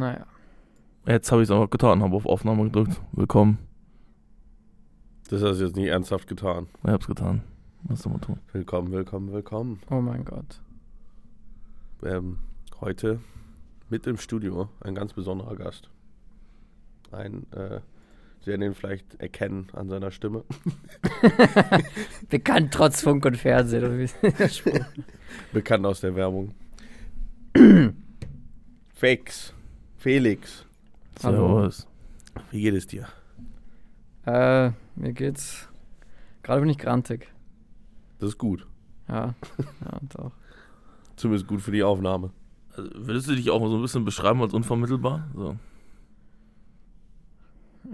Naja. Jetzt habe ich es einfach getan, habe auf Aufnahme gedrückt. Willkommen. Das hast du jetzt nicht ernsthaft getan. Ich habe es getan. Was soll man tun? Willkommen, willkommen, willkommen. Oh mein Gott. Ähm, heute mit im Studio ein ganz besonderer Gast. Ein, äh, Sie werden ihn vielleicht erkennen an seiner Stimme. Bekannt trotz Funk und Fernsehen. Bekannt aus der Werbung. Fakes. Felix. Hallo. Servus. Wie geht es dir? äh, mir geht's. Gerade bin ich grantig. Das ist gut. Ja. Ja, doch. Zumindest gut für die Aufnahme. Also, würdest du dich auch mal so ein bisschen beschreiben als unvermittelbar? So.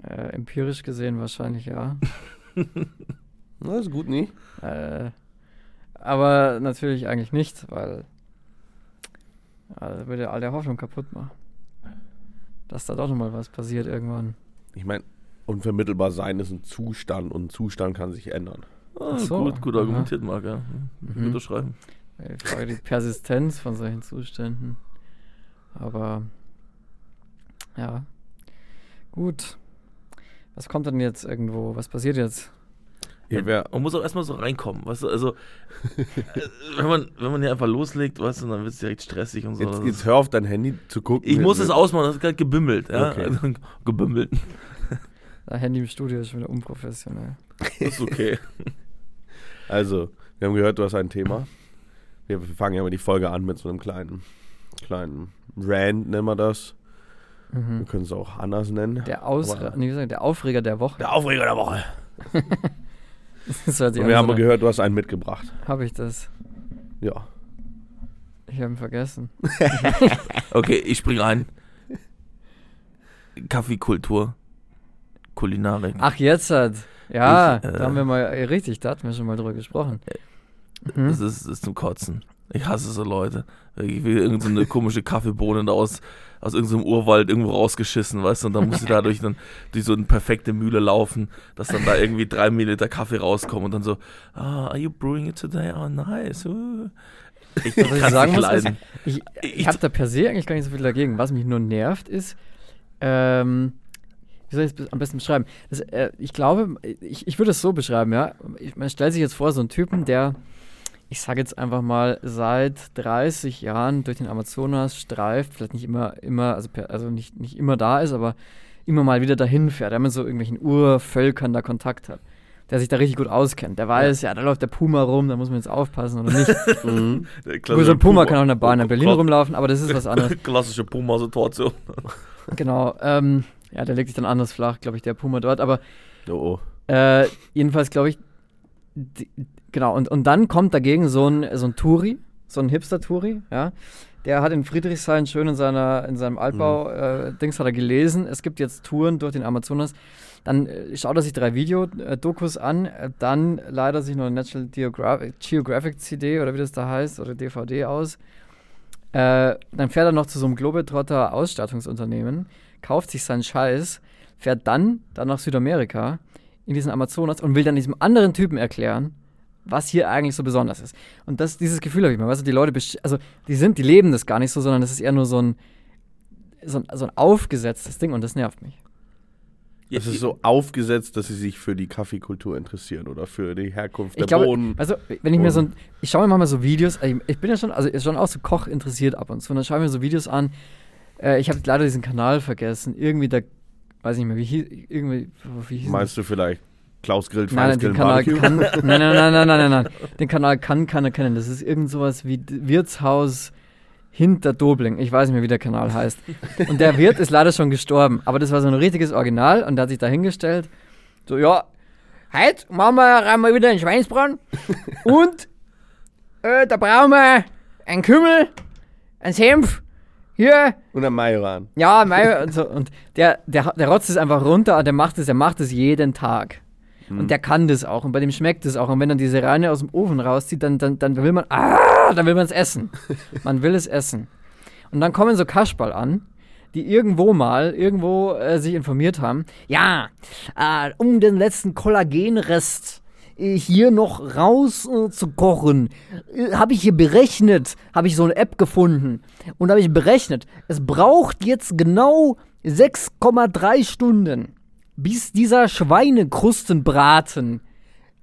Äh, empirisch gesehen wahrscheinlich ja. Na, ist gut, nie. Äh, aber natürlich eigentlich nicht, weil ja, das würde all der Hoffnung kaputt machen. Dass da doch nochmal was passiert irgendwann. Ich meine, unvermittelbar sein ist ein Zustand und ein Zustand kann sich ändern. Ah, so, gut, gut argumentiert, Marc, ja. Mhm. Unterschreiben. Ich frage die Persistenz von solchen Zuständen. Aber ja, gut. Was kommt denn jetzt irgendwo? Was passiert jetzt? Ja, wer, Man muss auch erstmal so reinkommen, weißt du, also äh, wenn man, wenn man hier einfach loslegt, weißt du, dann wird es direkt stressig und so. jetzt, jetzt hör auf dein Handy zu gucken. ich muss es ausmachen, das ist gerade gebimmelt, ja. Okay. gebimmelt. Das Handy im Studio ist schon wieder unprofessionell. Das ist okay. Also, wir haben gehört, du hast ein Thema. Wir fangen ja mal die Folge an mit so einem kleinen, kleinen Rant, nennen wir das. Wir Mhm. können es auch anders nennen. Der, Ausra Aber- nee, der Aufreger der Woche. Der Aufreger der Woche. wir so haben gehört, du hast einen mitgebracht. Habe ich das? Ja. Ich habe ihn vergessen. Okay, ich spring ein. Kaffeekultur. Kulinarik. Ach, jetzt hat. Ja, Ich, äh, da haben wir mal, äh, richtig, da hatten wir schon mal drüber gesprochen. Mhm. Das ist, das ist zum Kotzen. Ich hasse so Leute. Ich will irgendeine so komische Kaffeebohne da aus, aus irgendeinem Urwald irgendwo rausgeschissen, weißt du, und dann muss sie dadurch dann durch so eine perfekte Mühle laufen, dass dann da irgendwie drei Milliliter Kaffee rauskommen und dann so, ah, are you brewing it today? Oh, nice. Uh. Ich Was ich sagen muss, ist, ich, Ich- ich habe da per se eigentlich gar nicht so viel dagegen. Was mich nur nervt, ist, ähm, wie soll ich es am besten beschreiben? Das, äh, ich glaube, ich, ich würde es so beschreiben, ja. Ich, man stellt sich jetzt vor, so einen Typen, der, ich sage jetzt einfach mal, seit 30 Jahren durch den Amazonas streift, vielleicht nicht immer, immer, also, per, also nicht, nicht immer da ist, aber immer mal wieder dahin fährt, der mit so irgendwelchen Urvölkern da Kontakt hat. Der sich da richtig gut auskennt. Der weiß, ja, da läuft der Puma rum, da muss man jetzt aufpassen oder nicht. Mhm. So ein Puma kann auch in der Bahn in Berlin rumlaufen, aber das ist was anderes. Klassische Puma-Situation. Genau. Ähm, ja, der legt sich dann anders flach, glaube ich, der Puma dort. Aber Oh, oh. äh, jedenfalls glaube ich, die, genau. Und, und dann kommt dagegen so ein, so ein Touri, so ein Hipster-Touri, ja. Der hat in Friedrichshain schön in, seiner, in seinem Altbau-Dings hat er gelesen. Es gibt jetzt Touren durch den Amazonas. Dann äh, schaut er sich drei Video-Dokus an. Äh, dann leider sich noch eine National Geographic, Geographic CD oder wie das da heißt oder DVD aus. Äh, dann fährt er noch zu so einem Globetrotter Ausstattungsunternehmen, kauft sich seinen Scheiß, fährt dann, dann nach Südamerika in diesen Amazonas und will dann diesem anderen Typen erklären, was hier eigentlich so besonders ist. Und das, dieses Gefühl habe ich mal, weißt du, die Leute, besch- also die sind, die leben das gar nicht so, sondern das ist eher nur so ein, so ein, so ein aufgesetztes Ding und das nervt mich. Es ist so aufgesetzt, dass sie sich für die Kaffeekultur interessieren oder für die Herkunft der Ich glaube, Bohnen. also wenn ich mir so ein, ich schaue mir manchmal so Videos, ich, ich bin ja schon, also schon auch so Koch interessiert ab und zu, und dann schaue ich mir so Videos an. Äh, ich habe leider diesen Kanal vergessen, irgendwie der, weiß nicht mehr, wie hieß, irgendwie, wie hieß Meinst du vielleicht Klaus Grill, Nein, nein, Feines den Grill, Kanal kann, nein, nein, nein, nein, nein, nein, nein. Den Kanal kann keiner kennen. Das ist irgend sowas wie Wirtshaus hinter Dobling. Ich weiß nicht mehr, wie der Kanal heißt. Und der Wirt ist leider schon gestorben. Aber das war so ein richtiges Original und der hat sich da hingestellt. So, ja, heute machen wir, mal wieder einen Schweinsbraten. Und äh, da brauchen wir einen Kümmel, einen Senf. Hier, Und der Majoran. ja, mei, und, so, und der, der, der rotzt es einfach runter und der macht es, der macht es jeden Tag. Und der kann das auch und bei dem schmeckt es auch. Und wenn er diese Reine aus dem Ofen rauszieht, dann, dann, dann will man, ah, dann will man es essen. Man will es essen. Und dann kommen so Kasperl an, die irgendwo mal, irgendwo äh, sich informiert haben. Ja, äh, um den letzten Kollagenrest äh, hier noch raus äh, zu kochen. Äh, habe ich hier berechnet, habe ich so eine App gefunden und habe ich berechnet, es braucht jetzt genau 6,3 Stunden, bis dieser Schweinekrustenbraten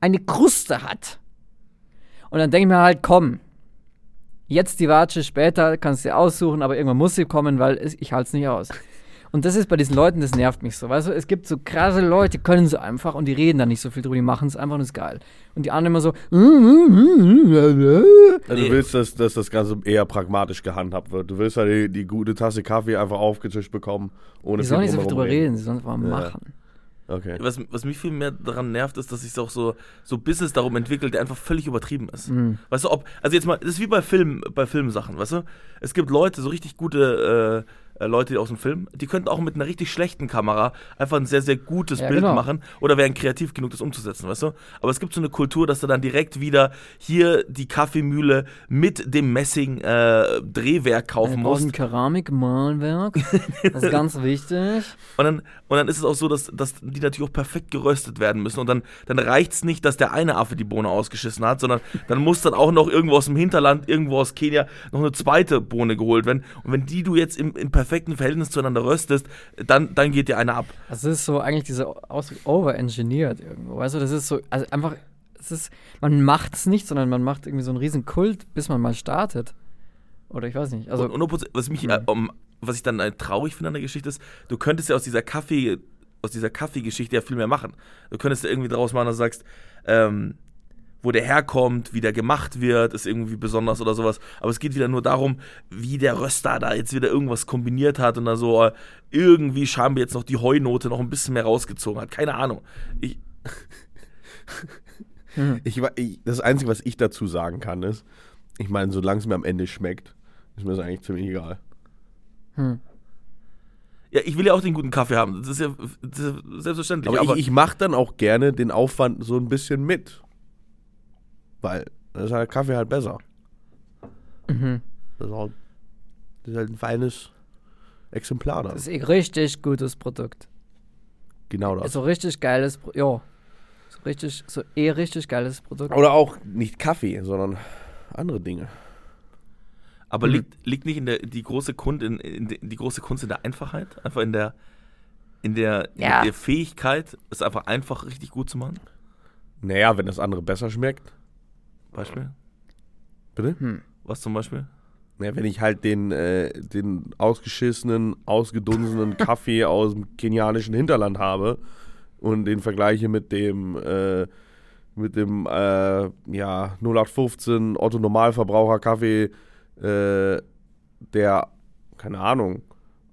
eine Kruste hat. Und dann denke ich mir halt, komm, jetzt die Watsche, später kannst du dir aussuchen, aber irgendwann muss sie kommen, weil ich halte es nicht aus. Und das ist bei diesen Leuten, das nervt mich so. Weißt du, es gibt so krasse Leute, die können sie einfach und die reden da nicht so viel drüber, die machen es einfach und ist geil. Und die anderen immer so. Also du willst, dass, dass das Ganze eher pragmatisch gehandhabt wird. Du willst ja die, die gute Tasse Kaffee einfach aufgetischt bekommen, ohne Die sollen nicht so viel drüber reden, sie sollen es einfach Ja. machen. Okay. Was, was mich viel mehr daran nervt, ist, dass sich auch so, so Business darum entwickelt, der einfach völlig übertrieben ist. Mhm. Weißt du, ob, also jetzt mal, das ist wie bei Film, bei Filmsachen, weißt du? Es gibt Leute, so richtig gute äh, äh, Leute aus dem Film, die könnten auch mit einer richtig schlechten Kamera einfach ein sehr, sehr gutes Ja, Bild genau. machen oder wären kreativ genug, das umzusetzen, weißt du? Aber es gibt so eine Kultur, dass du dann direkt wieder hier die Kaffeemühle mit dem Messing-Drehwerk kaufen Wir musst. brauchen Keramik-Malwerk. Das ist ganz wichtig. Und dann, und dann ist es auch so, dass, dass die natürlich auch perfekt geröstet werden müssen. Und dann, dann reicht es nicht, dass der eine Affe die Bohne ausgeschissen hat, sondern dann muss dann auch noch irgendwo aus dem Hinterland, irgendwo aus Kenia, noch eine zweite Bohne geholt werden. Und wenn die du jetzt im, im perfekten Verhältnis zueinander röstest, dann, dann geht dir eine ab. Das ist so eigentlich diese Ausdruck overengineert irgendwo. Weißt du, das ist so, also einfach, es ist, man macht es nicht, sondern man macht irgendwie so einen riesen Kult, bis man mal startet. Oder ich weiß nicht. Also, und, und was, mich, äh, um, was ich dann äh, traurig finde an der Geschichte ist, du könntest ja aus dieser Kaffee, aus dieser Kaffeegeschichte ja viel mehr machen. Du könntest ja irgendwie daraus machen, dass du sagst, ähm, wo der herkommt, wie der gemacht wird, ist irgendwie besonders oder sowas. Aber es geht wieder nur darum, wie der Röster da jetzt wieder irgendwas kombiniert hat und da so äh, irgendwie scheinbar jetzt noch die Heunote noch ein bisschen mehr rausgezogen hat. Keine Ahnung. Ich, Ich, wa- ich, das Einzige, was ich dazu sagen kann, ist, ich meine, solange es mir am Ende schmeckt, ist mir das eigentlich ziemlich egal. hm. ja, ich will ja auch den guten Kaffee haben. Das ist ja, das ist ja selbstverständlich. Aber, ich, ich mache dann auch gerne den Aufwand so ein bisschen mit. Weil das ist halt Kaffee halt besser. Mhm. Das ist halt, das ist halt ein feines Exemplar dann. Das ist eh richtig gutes Produkt. Genau das. So richtig geiles, Pro ja. So richtig, so eh richtig geiles Produkt. Oder auch nicht Kaffee, sondern andere Dinge. Aber Mhm. liegt, liegt nicht in der, die, große Kunst in, in, de- die große Kunst in der Einfachheit? Einfach in der, in der, Ja. in der Fähigkeit, es einfach einfach richtig gut zu machen? Naja, wenn das andere besser schmeckt. Beispiel? Bitte? Hm. Was zum Beispiel? Naja, wenn ich halt den, äh, den ausgeschissenen, ausgedunsenen Kaffee aus dem kenianischen Hinterland habe und den vergleiche mit dem, äh, mit dem, äh, ja, 0815 Otto Normalverbraucher Kaffee, äh, der, keine Ahnung,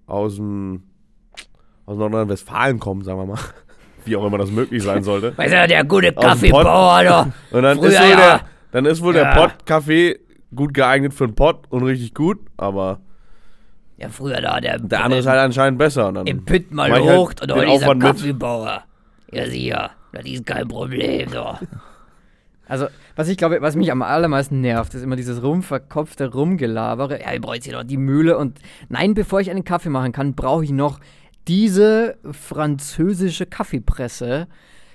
aus dem, aus Nordrhein-Westfalen kommt, sagen wir mal. Wie auch immer das möglich sein sollte. Weißt du, der gute. Kaffeebauer da. Und dann Früher ist wohl ja. Dann ist wohl Ja. der Pott-Kaffee gut geeignet für einen Pott und richtig gut, aber Ja, früher da, der, der andere ist halt anscheinend besser. Und dann im Pütt mal halt hoch und den heute dieser mit. Kaffeebauer. Ja, sicher, das ist kein Problem, so. Also, was ich glaube, was mich am allermeisten nervt, ist immer dieses rumverkopfte Rumgelabere. Ja, ich brauche jetzt hier noch die Mühle und nein, bevor ich einen Kaffee machen kann, brauche ich noch diese französische Kaffeepresse.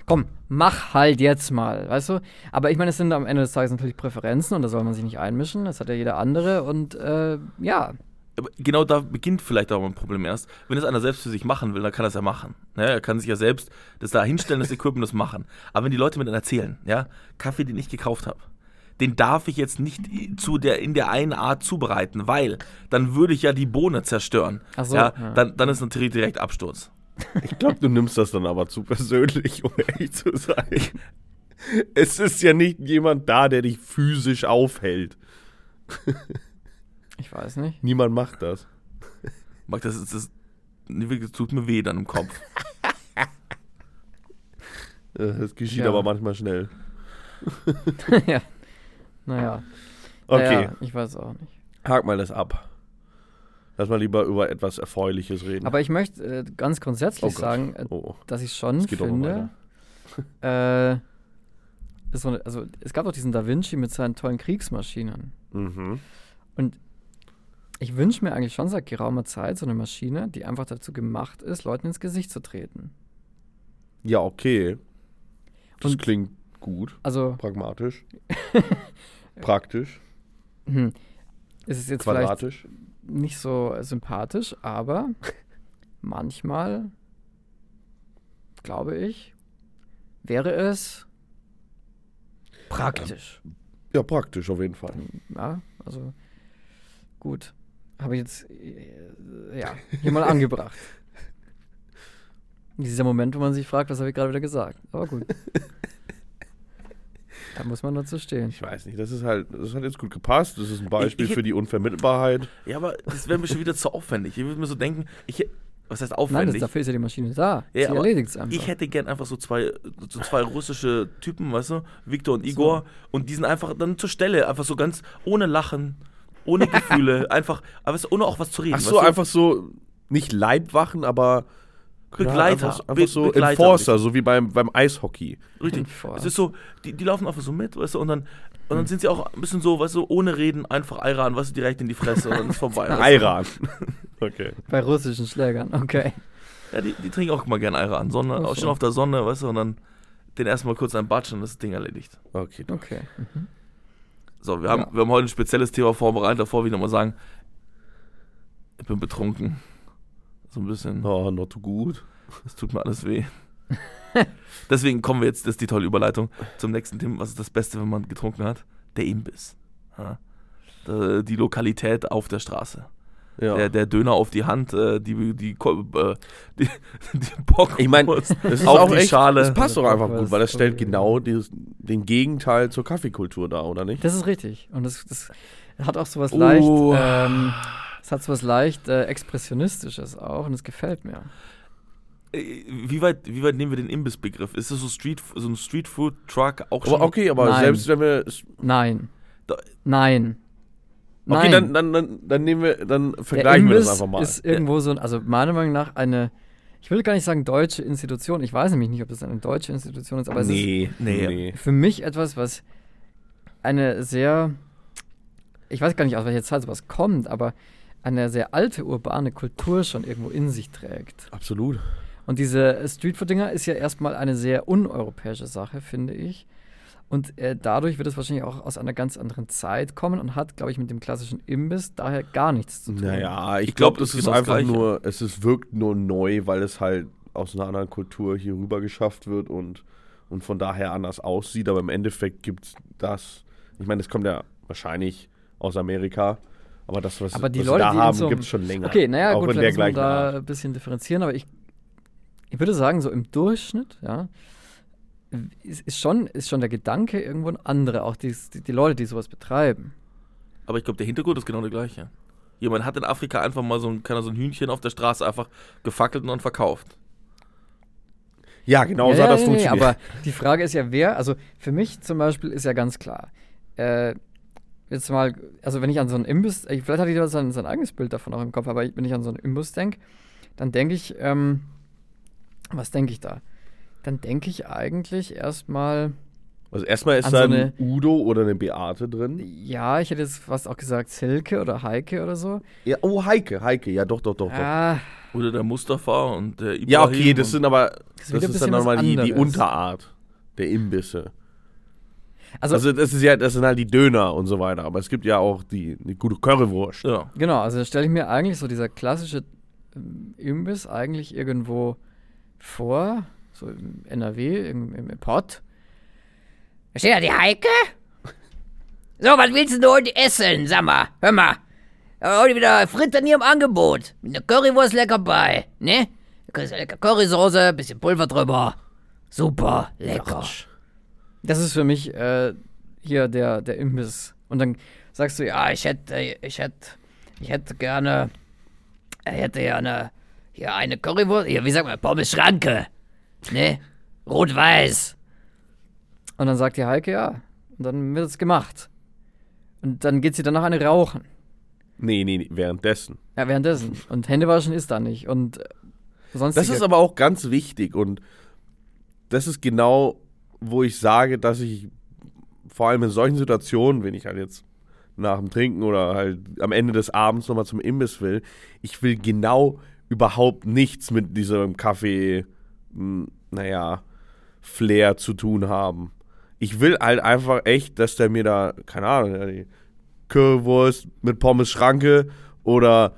Komm, mach halt jetzt mal, weißt du? Aber ich meine, es sind am Ende des Tages natürlich Präferenzen und da soll man sich nicht einmischen. Das hat ja jeder andere und äh, ja, Aber genau da beginnt vielleicht auch ein Problem erst. Wenn es einer selbst für sich machen will, dann kann er es ja machen. Ja, er kann sich ja selbst das da hinstellen, das Equipment, das machen. Aber wenn die Leute mir dann erzählen, ja, Kaffee, den ich gekauft habe, den darf ich jetzt nicht zu der, in der einen Art zubereiten, weil dann würde ich ja die Bohne zerstören. Ach so, ja, ja. Dann, dann ist natürlich direkt Absturz. Ich glaube, du nimmst das dann aber zu persönlich, um ehrlich zu sein. Es ist ja nicht jemand da, der dich physisch aufhält. ich weiß nicht. Niemand macht das. Mag, das, das, das tut mir weh dann im Kopf. Äh, Das geschieht Ja. aber manchmal schnell. ja. Naja. Okay, Ja, ich weiß auch nicht. hak mal das ab. Lass mal lieber über etwas Erfreuliches reden. Aber ich möchte äh, ganz grundsätzlich Oh sagen, äh, oh, dass ich schon noch finde, äh, so eine, also es gab doch diesen Da Vinci mit seinen tollen Kriegsmaschinen. mhm. Und ich wünsche mir eigentlich schon seit geraumer Zeit so eine Maschine, die einfach dazu gemacht ist, Leuten ins Gesicht zu treten. Ja, okay. Das Und- klingt Gut, Also, pragmatisch. Praktisch, hm, ist es jetzt vielleicht quadratisch. Nicht so sympathisch, aber manchmal, glaube ich, wäre es praktisch. Ja, praktisch auf jeden Fall. Ja, also gut. Habe ich jetzt äh, ja, hier mal angebracht. Dieser Moment, wo man sich fragt, was habe ich gerade wieder gesagt. Aber gut. da muss man dazu stehen. Ich weiß nicht, das ist halt, das hat jetzt gut gepasst. Das ist ein Beispiel Ich- ich- für die Unvermittelbarkeit. Ja, aber das wäre mir schon wieder zu aufwendig. Ich würde mir so denken, ich, was heißt Nein, das, aufwendig? dafür ist ja die Maschine da. Ja, Sie aber erledigt es einfach. ich hätte gern einfach so zwei, so zwei russische Typen, weißt du, Viktor und Igor, und die sind einfach dann zur Stelle, einfach so ganz ohne Lachen, ohne Gefühle, einfach, aber weißt du, ohne auch was zu reden. Ach so, weißt du? einfach so, nicht Leibwachen, aber Begleiter, Einfach, so- Be- einfach so Begleiter, Enforcer, so wie beim, beim Eishockey. Richtig. Voll. Es ist so, die, die laufen einfach so mit, weißt du, und dann, und dann sind sie auch ein bisschen so, weißt du, ohne Reden, einfach Iran, weißt du, direkt in die Fresse und dann ist vorbei. Iran. okay. Bei russischen Schlägern, okay. Ja, die, die trinken auch mal gerne Iran. Sonne, Ach auch schon auf der Sonne, weißt du, und dann den erstmal kurz ein Batsch und das Ding erledigt. Okay. Okay. Mhm. So, wir haben, Ja. wir haben heute ein spezielles Thema vorbereitet, davor will ich nochmal sagen, ich bin betrunken. So ein bisschen, Oh, not too gut. es tut mir alles weh. Deswegen kommen wir jetzt, das ist die tolle Überleitung, zum nächsten Thema. Was ist das Beste, wenn man getrunken hat? Der Imbiss. Ja. Die Lokalität auf der Straße. Ja. Der, der Döner auf die Hand, äh, die, die, äh, die, die Bockwurst Ich meine, es ist auch die echt, Schale. Es passt doch einfach gut, weil das stellt Okay. genau dieses, den Gegenteil zur Kaffeekultur dar, oder nicht? Das ist richtig. Und das, das hat auch sowas Oh. leicht, ähm, es hat sowas leicht äh, Expressionistisches auch und es gefällt mir. Äh, Wie weit, wie weit nehmen wir den Imbissbegriff? Ist das so, Street, so ein Streetfood-Truck auch schon? Aber okay, aber Nein. selbst wenn wir. Nein. Da- Nein. Okay, Nein. dann, dann, dann, dann nehmen wir, dann vergleichen wir das Imbiss einfach mal. ist irgendwo so, ein, also meiner Meinung nach eine, ich will gar nicht sagen deutsche Institution, ich weiß nämlich nicht, ob das eine deutsche Institution ist, aber es nee, Nee. nee. ist für mich etwas, was eine sehr, ich weiß gar nicht, aus welcher Zeit sowas kommt, aber eine sehr alte urbane Kultur schon irgendwo in sich trägt. Absolut. Und diese Streetfood-Dinger ist ja erstmal eine sehr uneuropäische Sache, finde ich. Und äh, dadurch wird es wahrscheinlich auch aus einer ganz anderen Zeit kommen und hat, glaube ich, mit dem klassischen Imbiss daher gar nichts zu tun. Naja, ich, Ich glaub, glaube, das das ist genau einfach Gleiche. nur, es ist, wirkt nur neu, weil es halt aus einer anderen Kultur hier rüber geschafft wird und, und von daher anders aussieht. Aber im Endeffekt gibt es das, ich meine, es kommt ja wahrscheinlich aus Amerika, aber das, was, Aber die was Leute, wir die da in haben, so gibt es schon länger. Okay, naja, auch gut, in vielleicht muss man da Art. ein bisschen differenzieren, aber ich, ich würde sagen, so im Durchschnitt, ja, ist, schon, ist schon der Gedanke irgendwo ein anderer, auch die, die, die Leute, die sowas betreiben. Aber ich glaube, der Hintergrund ist genau der gleiche. Jemand hat in Afrika einfach mal so ein, Ahnung, so ein Hühnchen auf der Straße einfach gefackelt und dann verkauft. Ja, genau so ja, hat das ja, nee, funktioniert. aber die Frage ist ja, wer, also für mich zum Beispiel ist ja ganz klar, äh, jetzt mal, also wenn ich an so einen Imbiss, vielleicht hatte jeder sein, sein eigenes Bild davon auch im Kopf, aber wenn ich an so einen Imbiss denke, dann denke ich, ähm, was denke ich da? Dann denke ich eigentlich erstmal, also erstmal ist da so ein eine- Udo oder eine Beate drin. ja, ich hätte jetzt fast auch gesagt Silke oder Heike oder so. Ja, oh, Heike, Heike, ja doch, doch, doch. doch. Ah, Oder der Mustafa und der Ibrahim. Ja, okay, das sind aber, Das das ist dann nochmal die, die. Unterart der Imbisse. Also, Also das ist ja, das sind halt die Döner und so weiter, aber es gibt ja auch die, die gute Currywurst. Ja. Genau, also da stelle ich mir eigentlich so dieser klassische ähm, Imbiss eigentlich irgendwo vor, so im NRW, im, im Pott. Da steht da die Heike? So, was willst du denn heute essen? Sag mal, hör mal. Heute wieder Frittern hier im Angebot. Mit einer Currywurst lecker bei, ne? Da kriegst du lecker Currysoße, bisschen Pulver drüber. Super, lecker. Das ist für mich äh, hier der, der Imbiss. Und dann sagst du, ja, ich hätte, ich hätte, ich hätte gerne, Ich hätte ja eine, hier eine Currywurst, hier, wie sagt man, Pommes Schranke. Ne? Rot-Weiß. und dann sagt die Heike, ja. Und dann wird es gemacht. Und dann geht sie danach eine rauchen. Nee, nee, nee, währenddessen. Ja, währenddessen. Und Händewaschen ist da nicht. Und äh, sonst. Das ist aber auch ganz wichtig und das ist genau, wo ich sage, dass ich vor allem in solchen Situationen, wenn ich halt jetzt nach dem Trinken oder halt am Ende des Abends nochmal zum Imbiss will, ich will genau überhaupt nichts mit diesem Kaffee, m, naja, Flair zu tun haben. ich will halt einfach echt, dass der mir da, keine Ahnung, die Currywurst mit Pommes Schranke oder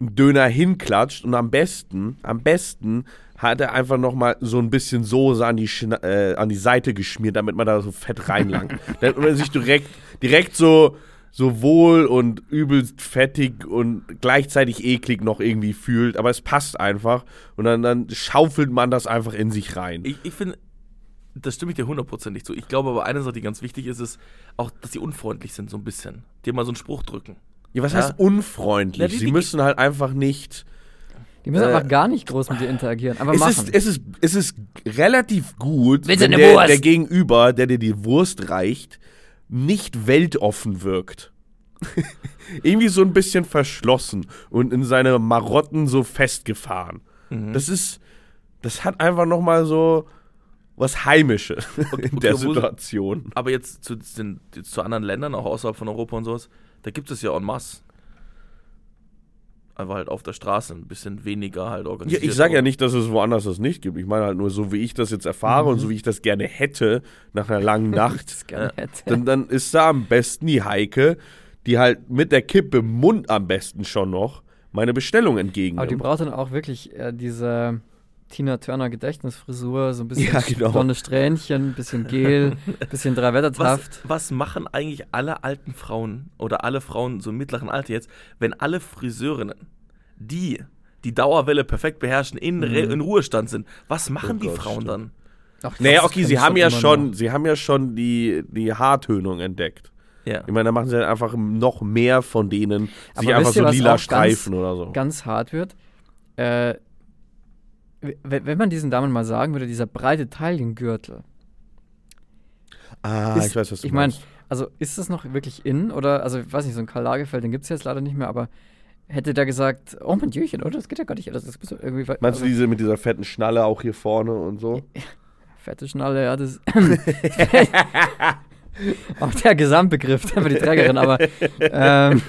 einen Döner hinklatscht und am besten, am besten hat er einfach nochmal so ein bisschen Soße an die, Schna äh, an die Seite geschmiert, damit man da so fett reinlangt. damit man sich direkt, direkt so, so wohl und übelst fettig und gleichzeitig eklig noch irgendwie fühlt. Aber es passt einfach. Und dann, dann schaufelt man das einfach in sich rein. Ich, ich finde, das stimme ich dir hundertprozentig zu. Ich glaube aber eine Sache, die ganz wichtig ist, ist auch, dass sie unfreundlich sind, so ein bisschen. Dir mal so einen Spruch drücken. Ja, was Ja. heißt unfreundlich? Ja, die- Sie die- müssen halt einfach nicht. Die müssen Äh, einfach gar nicht groß mit dir interagieren. Einfach Es machen. ist, es, ist, es ist relativ gut, Willst wenn der, der Gegenüber, der dir die Wurst reicht, nicht weltoffen wirkt. Irgendwie so ein bisschen verschlossen und in seine Marotten so festgefahren. Mhm. Das ist, das hat einfach nochmal so was Heimisches in der okay, Situation. Aber jetzt zu, den, jetzt zu anderen Ländern, auch außerhalb von Europa und sowas, da gibt es ja en masse. Einfach halt auf der Straße ein bisschen weniger halt Ja, organisiert. ich sage ja nicht, dass es woanders das nicht gibt. Ich meine halt nur, so wie ich das jetzt erfahre und so wie ich das gerne hätte nach einer langen Nacht. das gerne hätte. dann, dann ist da am besten die Heike, die halt mit der Kippe im Mund am besten schon noch meine Bestellung entgegen. Aber die braucht dann auch wirklich äh, diese Tina Turner Gedächtnisfrisur, so ein bisschen Ja, genau. blonde Strähnchen, ein bisschen Gel, ein bisschen Was, Dreiwettertaft. was machen eigentlich alle alten Frauen oder alle Frauen so im mittleren Alter jetzt, wenn alle Friseurinnen, die die Dauerwelle perfekt beherrschen, in, Re in Ruhestand sind? Was machen Oh die Gott, Frauen stimmt. dann? Ach, naja, okay, sie haben ja schon, noch. sie haben ja schon die, die Haartönung entdeckt. Ja. Ich meine, da machen sie dann einfach noch mehr von denen, Aber sich einfach ihr, so was lila Streifen ganz- oder so. ganz hart wird. Äh, wenn man diesen Damen mal sagen würde, dieser breite Taillengürtel. Ah, ist- ich weiß, was du ich mein, meinst. Also ist das noch wirklich in? Oder, also ich weiß nicht, so ein Karl Lagerfeld, den gibt es jetzt leider nicht mehr, aber hätte der gesagt, oh mein Türchen, oder? Das geht ja gar nicht. Das ist irgendwie Meinst also, du diese mit dieser fetten Schnalle auch hier vorne und so? fette Schnalle, ja, das auch der Gesamtbegriff für die Trägerin, aber ähm,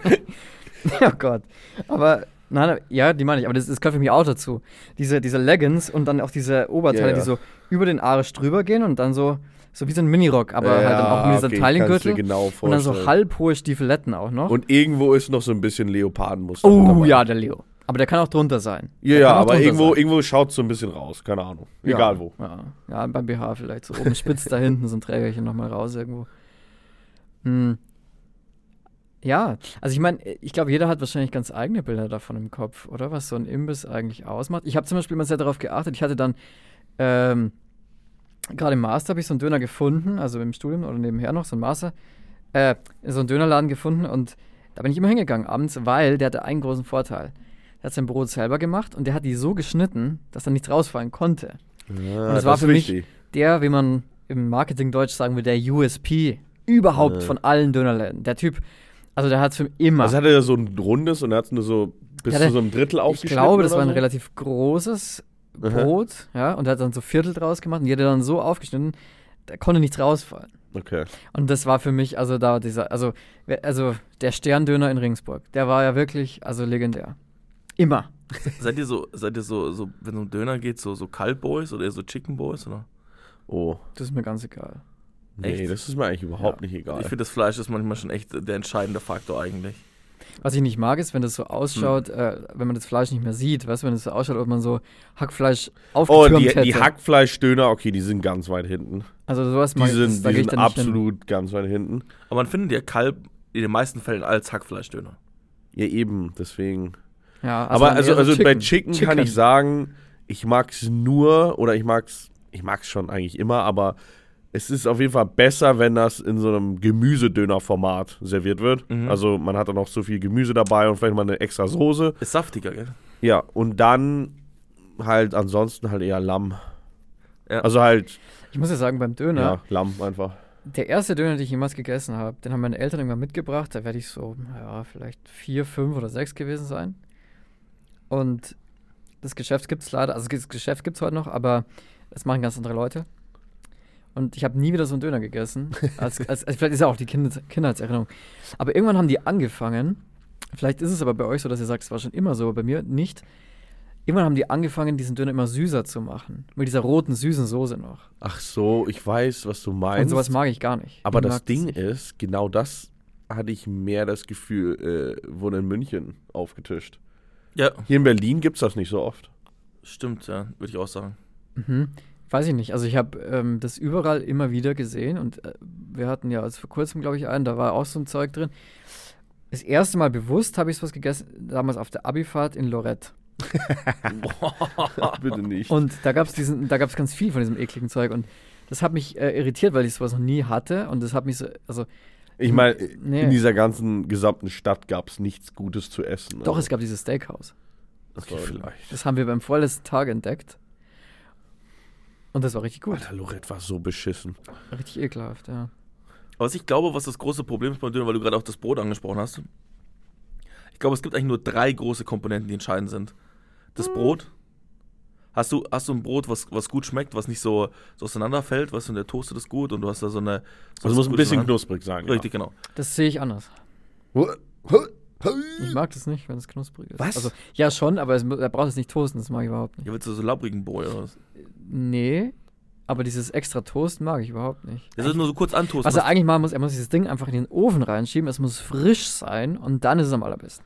oh Gott. Aber nein, ja, die meine ich, aber das, das gehört für mich auch dazu. Diese, diese Leggings und dann auch diese Oberteile, Ja, ja. die so über den Arsch drüber gehen und dann so, so wie so ein Minirock, aber halt dann auch mit dieser okay, Taillengürtel genau und dann so vorstellen. halbhohe Stiefeletten auch noch. Und irgendwo ist noch so ein bisschen Leopardenmuster. oh dabei. ja, der Leo. Aber der kann auch drunter sein. Ja, ja, aber irgendwo, sein. irgendwo schaut es so ein bisschen raus. Keine Ahnung. Ja, Egal wo. Ja, ja, beim BH vielleicht. So oben spitz da hinten so ein Trägerchen nochmal raus irgendwo. Hm. Ja, also ich meine, ich glaube, jeder hat wahrscheinlich ganz eigene Bilder davon im Kopf, oder? Was so ein Imbiss eigentlich ausmacht. Ich habe zum Beispiel mal sehr darauf geachtet. Ich hatte dann, ähm, gerade im Master habe ich so einen Döner gefunden, also im Studium oder nebenher noch so ein Master, äh, so einen Dönerladen gefunden und da bin ich immer hingegangen abends, weil der hatte einen großen Vorteil. Der hat sein Brot selber gemacht und der hat die so geschnitten, dass da nichts rausfallen konnte Ja, Und das war ist für mich- der, wie man im Marketing-Deutsch sagen will, der USP überhaupt Äh. von allen Dönerläden. Der Typ, also der hat es für immer. Also hatte er so ein rundes und er hat es nur so bis zu so einem Drittel ich aufgeschnitten glaube, das war ein so? relativ großes Aha. Brot, ja, und er hat dann so Viertel draus gemacht und die hat er dann so aufgeschnitten, da konnte nichts rausfallen. Okay. Und das war für mich, also da dieser, also, also der Sterndöner in Ringsburg, der war ja wirklich, also legendär. Immer. Seid ihr so, seid ihr so, so wenn es um Döner geht, so, so Kaltboys oder eher so Chicken Boys? Oder? Oh. Das ist mir ganz egal. Nee, Echt? das ist mir eigentlich überhaupt Ja. nicht egal. Ich finde, das Fleisch ist manchmal schon echt der entscheidende Faktor eigentlich. Was ich nicht mag, ist, wenn das so ausschaut, Hm. äh, wenn man das Fleisch nicht mehr sieht, weißt du, wenn es so ausschaut, ob man so Hackfleisch oh, aufgetürmt die, hätte. die Hackfleischdöner, okay, die sind ganz weit hinten. Also sowas Die mag sind, die gehe ich sind dann nicht hin. absolut ganz weit hinten. Aber man findet ja Kalb in den meisten Fällen als Hackfleischdöner. Ja, eben, deswegen. Ja, Aber dann also, also so bei Chicken, kann ich sagen, ich mag's nur, oder ich mag's, ich mag's schon eigentlich immer, aber es ist auf jeden Fall besser, wenn das in so einem Gemüsedöner-Format serviert wird. Mhm. Also man hat dann noch so viel Gemüse dabei und vielleicht mal eine extra Soße. Ist saftiger, gell? Ja, und dann halt ansonsten halt eher Lamm. Ja. Also halt, Ich muss ja sagen, beim Döner, ja, Lamm einfach. der erste Döner, den ich jemals gegessen habe, den haben meine Eltern irgendwann mitgebracht. Da werde ich so, ja, vielleicht vier, fünf oder sechs gewesen sein. Und das Geschäft gibt es leider, also das Geschäft gibt es heute noch, aber das machen ganz andere Leute. Und ich habe nie wieder so einen Döner gegessen. Als, als, als, vielleicht ist ja auch die Kinder, Kindheitserinnerung. Aber irgendwann haben die angefangen, vielleicht ist es aber bei euch so, dass ihr sagt, es war schon immer so, bei mir nicht, irgendwann haben die angefangen, diesen Döner immer süßer zu machen. Mit dieser roten, süßen Soße noch. Ach so, ich weiß, was du Und meinst. sowas mag ich gar nicht. aber Ich das Ding nicht. ist, genau das hatte ich mehr das Gefühl, äh, wurde in München aufgetischt. Ja, Hier in Berlin gibt es das nicht so oft. stimmt, ja, würde ich auch sagen. Mhm. Weiß ich nicht. Also ich habe ähm, das überall immer wieder gesehen und äh, wir hatten ja also vor kurzem, glaube ich, einen, da war auch so ein Zeug drin. Das erste Mal bewusst habe ich was gegessen, damals auf der Abifahrt in Lorette. Bitte nicht. Und da gab es diesen, da gab es ganz viel von diesem ekligen Zeug und das hat mich äh, irritiert, weil ich sowas noch nie hatte und das hat mich so, also ich meine, Nee. in dieser ganzen gesamten Stadt gab es nichts Gutes zu essen. doch, Also, es gab dieses Steakhouse. okay, vielleicht. Das haben wir beim vorletzten Tag entdeckt. Und das war richtig gut. Alter, Lorette war so beschissen. Richtig ekelhaft, ja. Aber was ich glaube, was das große Problem ist beim Döner, weil du gerade auch das Brot angesprochen hast. Ich glaube, es gibt eigentlich nur drei große Komponenten, die entscheidend sind. Das Hm. Brot. Hast du, hast du ein Brot, was, was gut schmeckt, was nicht so, so auseinanderfällt, was in der Toastet ist gut und du hast da so eine. So Also muss ein bisschen knusprig sein. Richtig, genau. Das sehe ich anders. Ich mag das nicht, wenn es knusprig ist. Was? Also, ja, schon, aber es, er braucht es nicht toasten, das mag ich überhaupt nicht. Ja, willst du so labbrigen Brot oder was? Nee, aber dieses extra Toast mag ich überhaupt nicht. Das ist nur so kurz antoasten. Was er eigentlich machen muss, er muss dieses Ding einfach in den Ofen reinschieben, es muss frisch sein und dann ist es am allerbesten.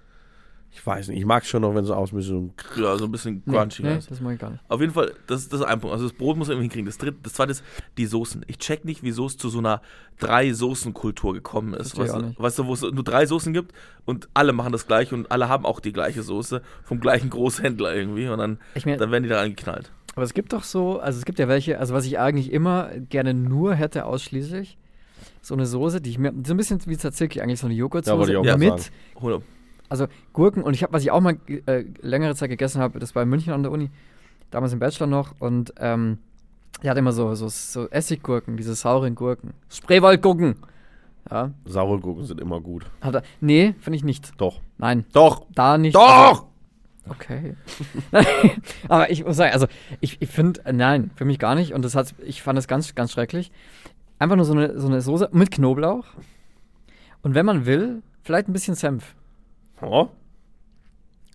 Ich weiß nicht, ich mag schon noch, wenn es aus mit so einem ja, so ein bisschen Nee, crunchy. nee, ist. das mag ich gar nicht. Auf jeden Fall, das, das ist ein Punkt. Also das Brot muss man irgendwie hinkriegen. Das, dritte, das zweite ist die Soßen. Ich check nicht, wieso es zu so einer Drei-Soßen-Kultur gekommen ist. Weißt du, nicht. weißt du, wo es nur drei Soßen gibt und alle machen das gleiche und alle haben auch die gleiche Soße vom gleichen Großhändler irgendwie und dann, Ich mein, dann werden die da angeknallt. aber es gibt doch so, also es gibt ja welche, also was ich eigentlich immer gerne nur hätte ausschließlich, so eine Soße, die ich mir, so ein bisschen wie Tzatziki, eigentlich so eine Joghurtsoße Ja. mit, sagen. Also Gurken und ich habe, was ich auch mal äh, längere Zeit gegessen habe, das war in München an der Uni, damals im Bachelor noch und ähm, der hat immer so, so, so Essiggurken, diese sauren Gurken, Spreewaldgurken, ja, Saure Gurken sind immer gut. hat er, nee, finde ich nicht, Doch. nein, Doch. da nicht. Also, Doch! Okay. Aber ich muss sagen, also ich, ich finde, nein, für mich gar nicht. Und das hat, ich fand das ganz, ganz schrecklich. Einfach nur so eine, so eine Soße mit Knoblauch. Und wenn man will, vielleicht ein bisschen Senf. Oh.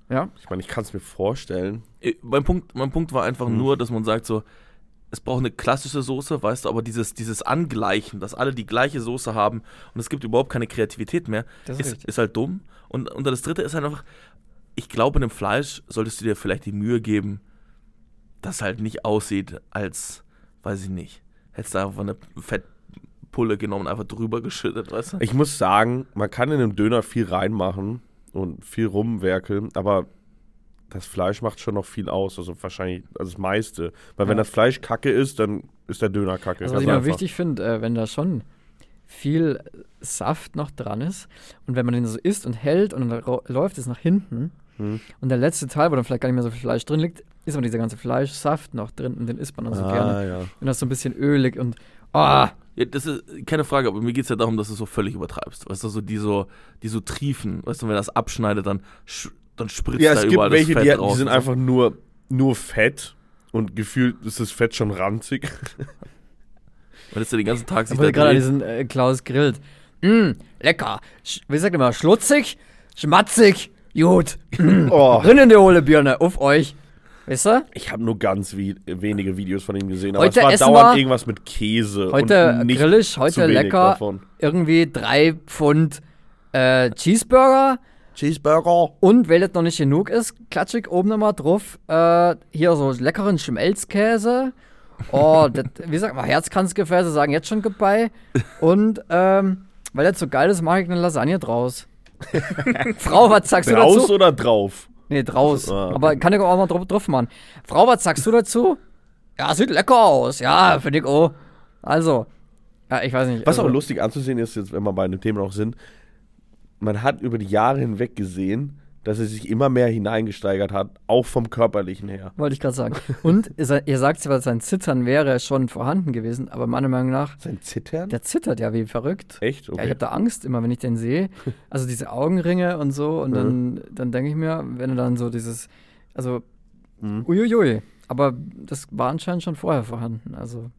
Ja. Ich meine, ich kann es mir vorstellen. Äh, Mein Punkt, mein Punkt war einfach Hm. nur, dass man sagt so, es braucht eine klassische Soße, weißt du, aber dieses, dieses Angleichen, dass alle die gleiche Soße haben und es gibt überhaupt keine Kreativität mehr, Das ist ist, ist halt dumm. Und, und das dritte ist halt einfach, ich glaube, in dem Fleisch solltest du dir vielleicht die Mühe geben, dass halt nicht aussieht, als, weiß ich nicht, hättest du einfach eine Fettpulle genommen, einfach drüber geschüttet, weißt du? Ich muss sagen, man kann in einem Döner viel reinmachen und viel rumwerkeln, aber das Fleisch macht schon noch viel aus. Also wahrscheinlich also das meiste. Weil wenn Ja. das Fleisch kacke ist, dann ist der Döner kacke. Also was ich immer einfach. wichtig finde, äh, wenn da schon viel Saft noch dran ist und wenn man den so isst und hält und dann läuft es nach hinten Hm. und der letzte Teil, wo dann vielleicht gar nicht mehr so viel Fleisch drin liegt, ist aber dieser ganze Fleischsaft noch drin und den isst man dann so gerne. Ah, ja. Und das ist so ein bisschen ölig und ah, Ja, das ist keine Frage, aber mir geht es ja darum, dass du so völlig übertreibst. Weißt du, so die so, die so triefen, weißt du, wenn das abschneidet, dann, sch dann spritzt Ja, da es gibt überall welche, das die, Fett die raus. sind und so. einfach nur, nur fett und gefühlt ist das Fett schon ranzig. Wenn es ja den ganzen Tag ich sich da gerade diesen äh, Klaus grillt. Mm, lecker. Sch wie sagt ihr mal, schlutzig, schmatzig, gut. Oh, Rinnende hohle Birne, auf euch. Weißt du? ich habe nur ganz wie, wenige Videos von ihm gesehen, aber Heute es war essen dauernd wir- irgendwas mit Käse. Heute und nicht grill ich, zu heute wenig lecker. Davon. Irgendwie drei Pfund äh, Cheeseburger. Cheeseburger. Und weil das noch nicht genug ist, klatsche ich oben nochmal drauf. Äh, hier so leckeren Schmelzkäse. Oh, das, wie sagt man, Herzkranzgefäße sagen jetzt schon vorbei. Und ähm, weil das so geil ist, mache ich eine Lasagne draus. Frau, was sagst du Raus dazu? oder drauf? Nee, draus. Ah, okay. Aber kann ich auch mal drauf, drauf machen. Frau, was sagst du dazu? Ja, sieht lecker aus. Ja, finde ich auch. Also, ja, ich weiß nicht. Was also, auch lustig anzusehen ist, jetzt, wenn wir bei einem Thema noch sind, man hat über die Jahre hinweg gesehen, dass er sich immer mehr hineingesteigert hat, auch vom körperlichen her. Wollte ich gerade sagen. Und ihr sa- ihr sagt zwar, sein Zittern wäre schon vorhanden gewesen, aber meiner Meinung nach, Sein Zittern? der zittert ja wie verrückt. Echt? Ja, ich Okay. habe da Angst immer, wenn ich den sehe. Also diese Augenringe und so. Und dann, dann denke ich mir, wenn er dann so dieses, also, Mhm. uiuiui. Aber das war anscheinend schon vorher vorhanden. Also,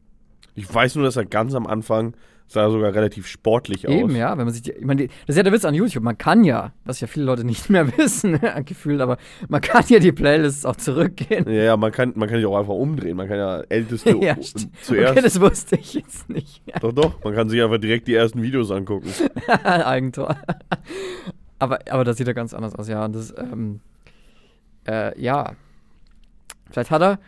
Ich weiß nur, dass er ganz am Anfang Sah sogar relativ sportlich aus. Eben, ja, wenn man sich die, ich meine, die, das ist ja der Witz an YouTube. Man kann ja, was ja viele Leute nicht mehr wissen, gefühlt, aber man kann ja die Playlists auch zurückgehen. Ja, ja, man kann, man kann sich auch einfach umdrehen. Man kann ja älteste Ja, zuerst. Okay, das wusste ich jetzt nicht. doch, doch. Man kann sich einfach direkt die ersten Videos angucken. Eigentor. aber, aber das sieht ja ganz anders aus, ja. Und das, ähm, äh, ja. Vielleicht hat er,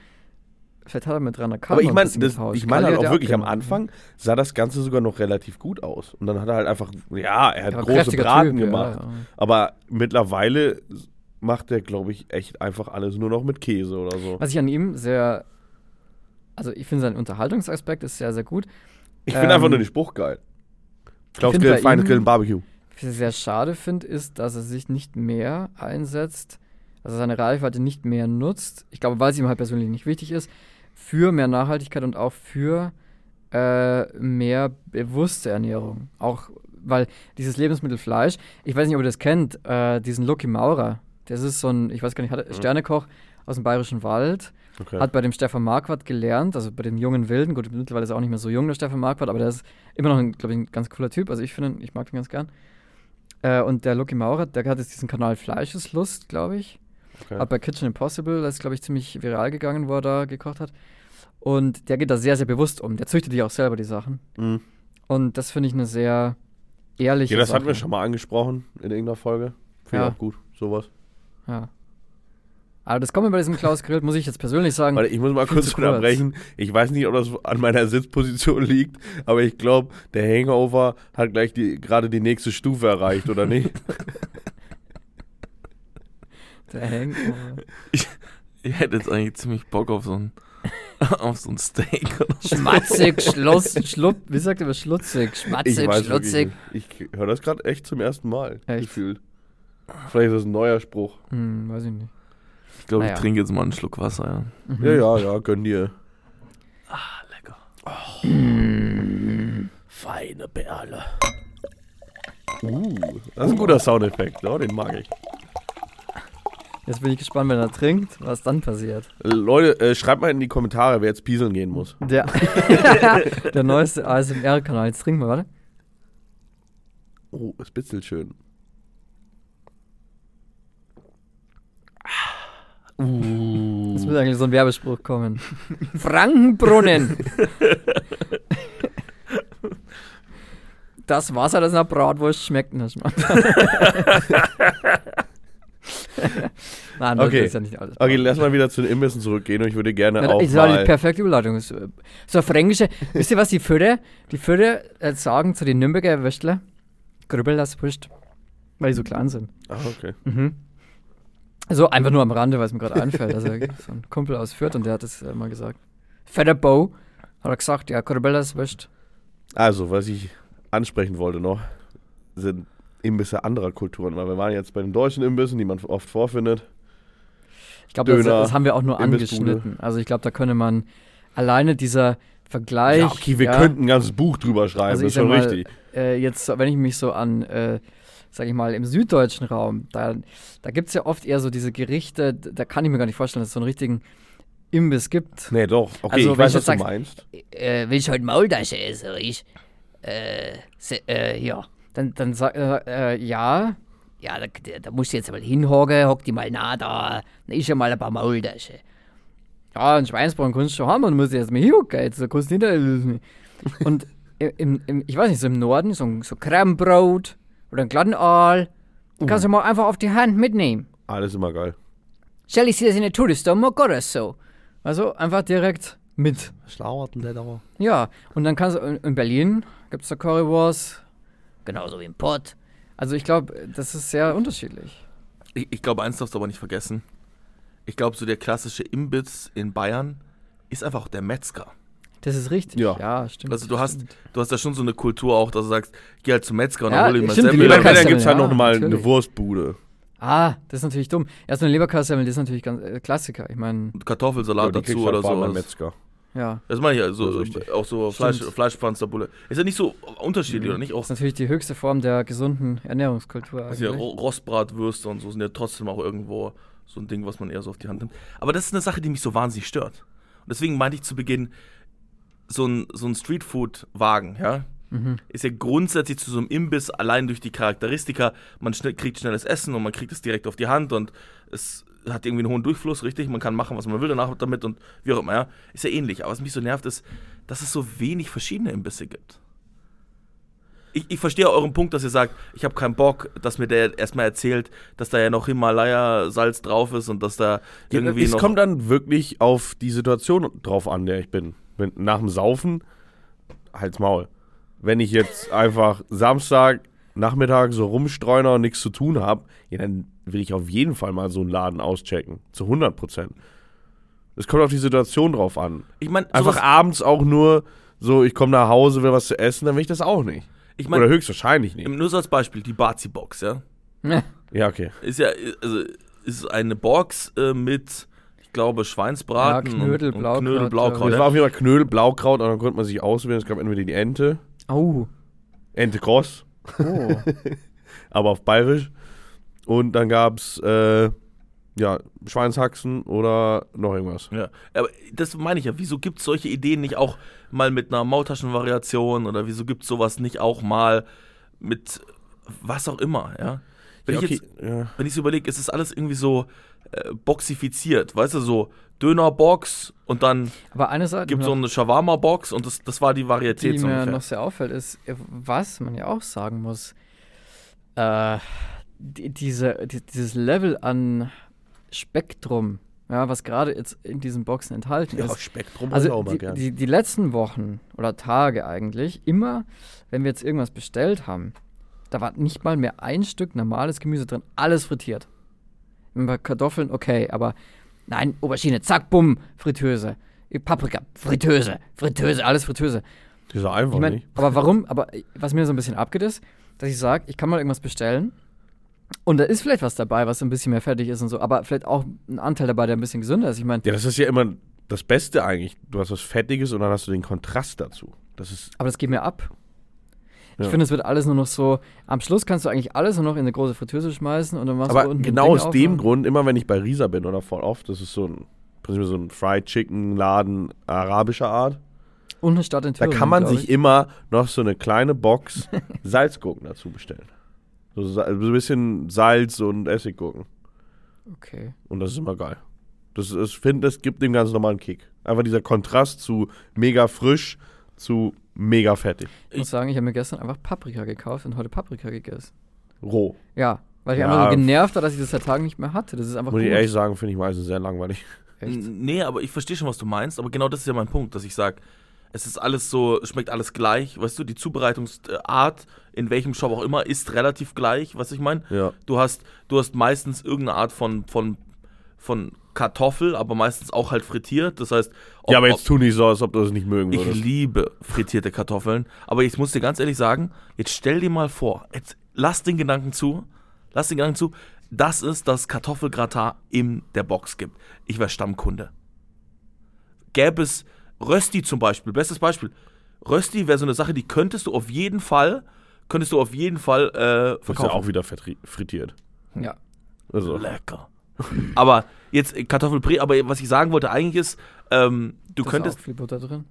vielleicht hat er mit Kalm Aber ich meine, ich meine halt auch wirklich am Anfang sah das Ganze sogar noch relativ gut aus. Und dann hat er halt einfach, ja, er hat Ja, große Braten Typ, gemacht. Ja, ja. Aber mittlerweile macht er, glaube ich, echt einfach alles nur noch mit Käse oder so. Was ich an ihm sehr, also ich finde sein Unterhaltungsaspekt ist sehr, sehr gut. Ich finde ähm, einfach nur den Spruch geil. Klaus Grill, feines Grillen, Barbecue. Was ich sehr schade finde, ist, dass er sich nicht mehr einsetzt, also seine Reichweite nicht mehr nutzt. Ich glaube, weil es ihm halt persönlich nicht wichtig ist, für mehr Nachhaltigkeit und auch für äh, mehr bewusste Ernährung. Auch weil dieses Lebensmittel Fleisch, ich weiß nicht, ob ihr das kennt, äh, diesen Lucky Maurer, das ist so ein, ich weiß gar nicht, hat er- Sternekoch aus dem Bayerischen Wald, Okay. hat bei dem Stefan Marquardt gelernt, also bei dem jungen Wilden. Gut, mittlerweile ist er auch nicht mehr so jung, der Stefan Marquardt, aber der ist immer noch, glaube ich, ein ganz cooler Typ. Also ich finde, ihn- ich mag den ganz gern. Äh, und der Lucky Maurer, der hat jetzt diesen Kanal Fleischeslust, glaube ich. Okay. Hat bei Kitchen Impossible, das ist, glaube ich, ziemlich viral gegangen, wo er da gekocht hat. Und der geht da sehr, sehr bewusst um. Der züchtet die auch selber, die Sachen. Mhm. Und das finde ich eine sehr ehrliche Ja, das Sache. hatten wir schon mal angesprochen in irgendeiner Folge. Finde Ja. ich auch gut, sowas. Ja. Aber das kommt mir bei diesem Klaus Grill, muss ich jetzt persönlich sagen. Warte, ich muss mal kurz unterbrechen. Ich weiß nicht, ob das an meiner Sitzposition liegt, aber ich glaube, der Hangover hat gleich die, gerade die nächste Stufe erreicht, oder nicht? Der Hangover. Ich hätte jetzt eigentlich ziemlich Bock auf so ein, auf so ein Steak oder so. Schmatzig, Schluss. Schlupp, wie sagt ihr, schlutzig? Ich Schmatzig, weiß wirklich schlutzig. nicht. Ich höre das gerade echt zum ersten Mal Echt? gefühlt. Vielleicht ist das ein neuer Spruch. Hm, weiß ich nicht. Ich glaube, Naja. ich trinke jetzt mal einen Schluck Wasser, ja. Mhm. Ja, ja, ja, gönn dir. Ah, lecker. Feine Perle. Uh, das ist ein guter Soundeffekt, ja, den mag ich. Jetzt bin ich gespannt, wenn er trinkt, was dann passiert. Leute, äh, schreibt mal in die Kommentare, wer jetzt pieseln gehen muss. Der, der neueste ASMR-Kanal. Jetzt trinken wir, warte. Oh, es bitzelt schön. Es wird eigentlich so ein Werbespruch kommen. Frankenbrunnen. Das Wasser, das nach Bratwurst schmeckt nicht. Nein, Okay. ja nicht alles. Okay, lass mal wieder zu den Imbissen zurückgehen und ich würde gerne Ja, auch das war die perfekte Überleitung. So, fränkische. wisst ihr, was die Föder, die Föder äh, sagen zu den Nürnberger Würstler? Grübel das Wurst. Weil die so klein sind. Ah, okay. Mhm. So einfach nur am Rande, weil es mir gerade einfällt. Also so ein Kumpel aus Fürth und der hat das äh, mal gesagt. Fetter hat er gesagt, ja, Grübel das Wurst. Also, was ich ansprechen wollte noch, sind Imbisse anderer Kulturen, weil wir waren jetzt bei den deutschen Imbissen, die man oft vorfindet. Ich glaube, das, das haben wir auch nur angeschnitten. Also ich glaube, da könnte man alleine dieser Vergleich. ja, okay, wir ja, könnten ein ganzes Buch drüber schreiben, Also ist schon mal, richtig. äh, jetzt, wenn ich mich so an, äh, sag ich mal, im süddeutschen Raum, da, da gibt es ja oft eher so diese Gerichte, da kann ich mir gar nicht vorstellen, dass es so einen richtigen Imbiss gibt. Nee, doch. Okay, Also, ich weiß, ich was du meinst. äh, will ich heute Maultasche essen, ich? Äh, se, äh, ja. Dann, dann sag, äh, äh, ja, Ja, da, da, musst du jetzt mal hinhocken, hock die mal nah da, dann isst ja mal ein paar Maultasche. ja, ein Schweinsbraten kannst du schon haben und musst jetzt mal hingucken, jetzt da kannst du nicht. Und im, im, ich weiß nicht, so im Norden, so ein so Krembrot oder ein Glattenaal, Uh. kannst du mal einfach auf die Hand mitnehmen. Alles immer geil. Soll ich sie das in der Todesdommer oder so? Also einfach direkt mit. Schlauert denn der da? Ja, und dann kannst du, in- in Berlin gibt es da Currywurst. Genauso wie im Pott. Also ich glaube, das ist sehr unterschiedlich. Ich, ich glaube, eins darfst du aber nicht vergessen. Ich glaube, so der klassische Imbiss in Bayern ist einfach auch der Metzger. Das ist richtig. Ja. ja stimmt. Also du hast, stimmt. du hast da schon so eine Kultur auch, dass du sagst, geh halt zum Metzger und Ja, dann hol ihm mal Semmel. Männern gibt es halt ja, noch mal eine. Wurstbude. Ah, das ist natürlich dumm. Erst eine Leberkassemmel, das ist natürlich ganz äh, Klassiker. Ich meine, Und Kartoffelsalat Ja, dazu halt oder so. Metzger. Ja. Das meine ich ja, so, Das ist richtig. auch so Fleisch, Stimmt. Fleischpanzerbulle. Ist ja nicht so unterschiedlich, oder nicht? Auch Das ist natürlich die höchste Form der gesunden Ernährungskultur. Also ja, eigentlich. Rostbratwürste und so sind ja trotzdem auch irgendwo so ein Ding, was man eher so auf die Hand nimmt. Aber das ist eine Sache, die mich so wahnsinnig stört. Und deswegen meinte ich zu Beginn, so ein, so ein Streetfood-Wagen, ja, ist ja grundsätzlich zu so einem Imbiss allein durch die Charakteristika. Man schnell, kriegt schnelles Essen und man kriegt es direkt auf die Hand und es hat irgendwie einen hohen Durchfluss, richtig? Man kann machen, was man will danach damit und wie auch immer, ja. Ist ja ähnlich. Aber was mich so nervt, ist, dass es so wenig verschiedene Imbisse gibt. Ich, ich verstehe euren Punkt, dass ihr sagt, ich habe keinen Bock, dass mir der erstmal erzählt, dass da ja noch Himalaya-Salz drauf ist und dass da irgendwie es kommt dann wirklich auf die Situation drauf an, der ich bin. Wenn, nach dem Saufen, halt's Maul. Wenn ich jetzt einfach Samstag, Nachmittag so rumstreuner und nichts zu tun habe, ja, dann will ich auf jeden Fall mal so einen Laden auschecken. Zu 100 Prozent. Es kommt auf die Situation drauf an. ich meine, Einfach abends auch nur so, ich komme nach Hause, will was zu essen, dann will ich das auch nicht. ich Oder meine, höchstwahrscheinlich nicht. nur so als Beispiel, die Bazi-Box, ja. Ja, okay. Ist ja, also, ist eine Box äh, mit, ich glaube, Schweinsbraten Ja, Knödel, und, und Blaukraut, Knödel, Blaukraut. Das ja. war auf jeden Fall Knödel, Blaukraut und dann konnte man sich auswählen. Es gab entweder die Ente, Oh. Ente Cross, oh. aber auf Bayerisch. Und dann gab es äh, ja, Schweinshaxen oder noch irgendwas. Ja, aber das meine ich ja. Wieso gibt es solche Ideen nicht auch mal mit einer Maultaschenvariation oder wieso gibt es sowas nicht auch mal mit was auch immer, ja? Wenn Ja, ich okay, jetzt, ja. wenn ich so überlege, ist das alles irgendwie so äh, boxifiziert, weißt du, so Dönerbox und dann Aber eine Sache, gibt es so eine Shawarma-Box und das, das war die Varietät die so mir ungefähr. noch sehr auffällt, ist, was man ja auch sagen muss, äh, die, diese, die, dieses Level an Spektrum, ja, was gerade jetzt in diesen Boxen enthalten Ja, ist. Spektrum Also auch mal die, gern. die, die letzten Wochen oder Tage eigentlich, immer, wenn wir jetzt irgendwas bestellt haben, da war nicht mal mehr ein Stück normales Gemüse drin, alles frittiert. Bei Kartoffeln, okay, aber nein, Aubergine, zack, bumm, Fritteuse. Paprika, Fritteuse, Fritteuse, alles Fritteuse. Die ist einfach Ich meine, nicht. aber warum, aber was mir so ein bisschen abgeht ist, dass ich sage, ich kann mal irgendwas bestellen und da ist vielleicht was dabei, was ein bisschen mehr fertig ist und so, aber vielleicht auch ein Anteil dabei, der ein bisschen gesünder ist. Ich meine, Ja, das ist ja immer das Beste eigentlich. Du hast was Fettiges und dann hast du den Kontrast dazu. Das ist Aber das geht mir ab. Ich Ja. finde, es wird alles nur noch so. Am Schluss kannst du eigentlich alles nur noch in eine große Fritteuse schmeißen und dann machst du Aber unten genau aus dem. Grund, immer wenn ich bei Risa bin oder voll oft, das ist so ein, prinzipiell so ein Fried Chicken Laden arabischer Art. Und eine Stadt in Da Thüringen. kann man sich ich. immer noch so eine kleine Box Salzgurken dazu bestellen. So, so ein bisschen Salz und Essiggurken. Okay. Und das ist immer geil. Das, ist- ich finde, das gibt dem ganz normalen Kick. Einfach dieser Kontrast zu mega frisch zu mega fettig. Ich muss sagen, ich habe mir gestern einfach Paprika gekauft und heute Paprika gegessen. Roh. Ja, weil ich Ja. einfach so genervt war, dass ich das seit Tagen nicht mehr hatte. Das ist einfach Muss gut. ich ehrlich sagen, finde ich meistens sehr langweilig. Echt? Nee, aber ich verstehe schon, was du meinst. Aber genau das ist ja mein Punkt, dass ich sage, es ist alles so, schmeckt alles gleich. Weißt du, die Zubereitungsart, in welchem Shop auch immer, ist relativ gleich, was ich meine. Ja. Du hast, du hast meistens irgendeine Art von, von, von Kartoffel, aber meistens auch halt frittiert. Das heißt, ob, ja, aber jetzt tu nicht so, als ob du das nicht mögen ich würdest. liebe frittierte Kartoffeln. Aber ich muss dir ganz ehrlich sagen, jetzt stell dir mal vor, jetzt lass den Gedanken zu, lass den Gedanken zu, dass es das Kartoffelgratin in der Box gibt. Ich wäre Stammkunde. Gäbe es Rösti zum Beispiel, bestes Beispiel. Rösti wäre so eine Sache, die könntest du auf jeden Fall, könntest du auf jeden Fall äh, Das ist ja verkaufen. auch wieder frittiert. Ja. Also, Lecker. aber jetzt äh, Kartoffelpüree, aber was ich sagen wollte eigentlich ist, ähm, du Da könntest, Ist auch viel Butter drin.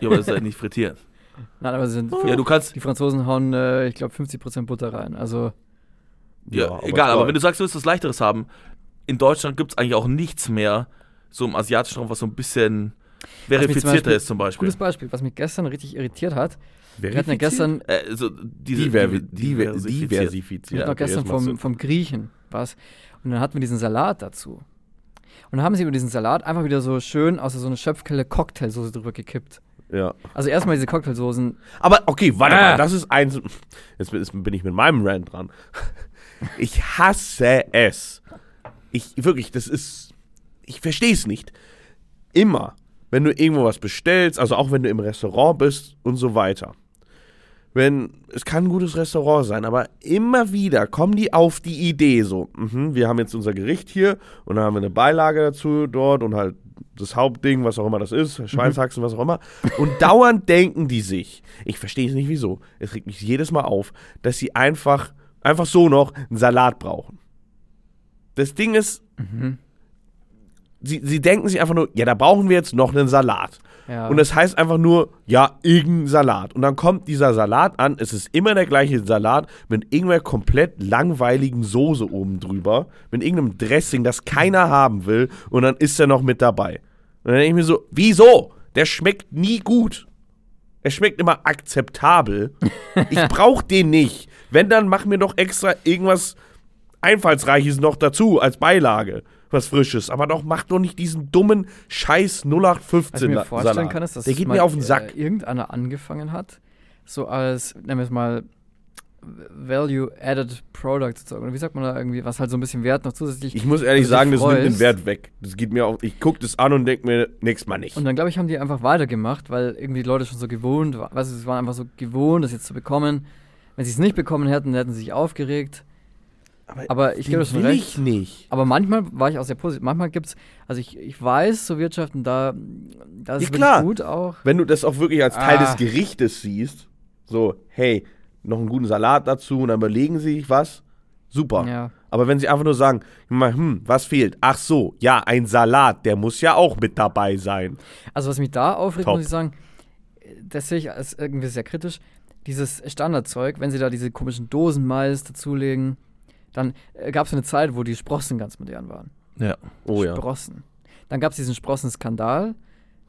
ja, aber das ist halt nicht frittiert. Nein, aber sie sind. Ja, du kannst, die Franzosen hauen, äh, ich glaube, 50% Butter rein. Also, Ja, Ja, aber egal, aber wenn du sagst, du willst was Leichteres haben, in Deutschland gibt es eigentlich auch nichts mehr, so im asiatischen Raum, was so ein bisschen verifizierter Beispiel- ist zum Beispiel. gutes Beispiel, was mich gestern richtig irritiert hat. Wir hatten ja verifiziert? gestern, Äh, so diese, Diver die- diver diversifiziert. diversifiziert. wir hatten auch Okay, gestern vom, vom Griechen was. Und dann hatten wir diesen Salat dazu. Und dann haben sie über diesen Salat einfach wieder so schön aus so einer Schöpfkelle Cocktailsoße drüber gekippt. Ja. Also erstmal diese Cocktailsoßen. Aber okay, warte Ah. mal, das ist eins. Jetzt bin- ich mit meinem Rant dran. Ich hasse es. Ich wirklich, das ist. Ich verstehe es nicht. Immer, wenn du irgendwo was bestellst, also auch wenn du im Restaurant bist und so weiter. Wenn, es kann ein gutes Restaurant sein, aber immer wieder kommen die auf die Idee so, mhm, wir haben jetzt unser Gericht hier und dann haben wir eine Beilage dazu dort und halt das Hauptding, was auch immer das ist, Schweinshaxen, was auch immer. Und dauernd denken die sich, ich verstehe es nicht wieso, es regt mich jedes Mal auf, dass sie einfach, einfach so noch einen Salat brauchen. Das Ding ist, sie, sie denken sich einfach nur, ja, da brauchen wir jetzt noch einen Salat. Ja. Und es heißt einfach nur, ja, irgendein Salat. Und dann kommt dieser Salat an, es ist immer der gleiche Salat mit irgendeiner komplett langweiligen Soße oben drüber, mit irgendeinem Dressing, das keiner haben will. Und dann ist er noch mit dabei. Und dann denke ich mir so, wieso? Der schmeckt nie gut. Er schmeckt immer akzeptabel. Ich brauche den nicht. Wenn, dann mach mir doch extra irgendwas Einfallsreiches noch dazu als Beilage. Was Frisches. Aber doch, mach doch nicht diesen dummen Scheiß Was ich 0815 mir vorstellen Salat. kann, ist, dass Der geht mal, mir auf den Sack. Äh, irgendeiner angefangen hat, so als, nennen wir es mal, Value-Added Product sozusagen. Oder wie sagt man da irgendwie, was halt so ein bisschen Wert noch zusätzlich. Ich muss ehrlich sagen, das nimmt den. Wert weg. Das geht mir auch. Ich gucke das an und denke mir, nächstes Mal nicht. Und dann, glaube ich, haben die einfach weitergemacht, weil irgendwie die Leute schon so gewohnt waren. Weißt du, sie waren einfach so gewohnt, das jetzt zu bekommen. Wenn sie es nicht bekommen hätten, hätten sie sich aufgeregt. Aber ich die gebe das will recht. ich nicht. Aber manchmal war ich auch sehr positiv. Manchmal gibt es, also ich, ich weiß, so Wirtschaften, da, da ist Ja, klar. wirklich gut auch. Wenn du das auch wirklich als Teil Ah. des Gerichtes siehst, so, hey, noch einen guten Salat dazu und dann überlegen sie sich was, super. Ja. Aber wenn sie einfach nur sagen, hm, was fehlt? Ach so, ja, ein Salat, der muss ja auch mit dabei sein. Also was mich da aufregt, Top. muss ich sagen, das sehe ich als irgendwie sehr kritisch. Dieses Standardzeug, wenn sie da diese komischen Dosenmais dazulegen, dann äh, gab es eine Zeit, wo die Sprossen ganz modern waren. Ja. Oh ja. Sprossen. Dann gab es diesen Sprossen-Skandal.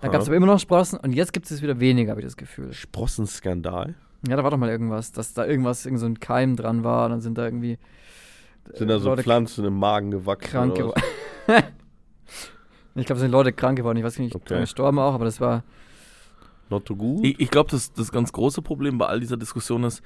Dann gab es aber immer noch Sprossen und jetzt gibt es wieder weniger, habe ich das Gefühl. Sprossenskandal. Ja, da war doch mal irgendwas, dass da irgendwas, irgend so ein Keim dran war, dann sind da irgendwie Sind da so Leute Pflanzen im Magen gewachsen? krank geworden. ich glaube, es sind Leute krank geworden. Ich weiß nicht, Okay. gestorben auch, aber das war. Not too good? Ich, ich glaube, das, das ganz große Problem bei all dieser Diskussion ist,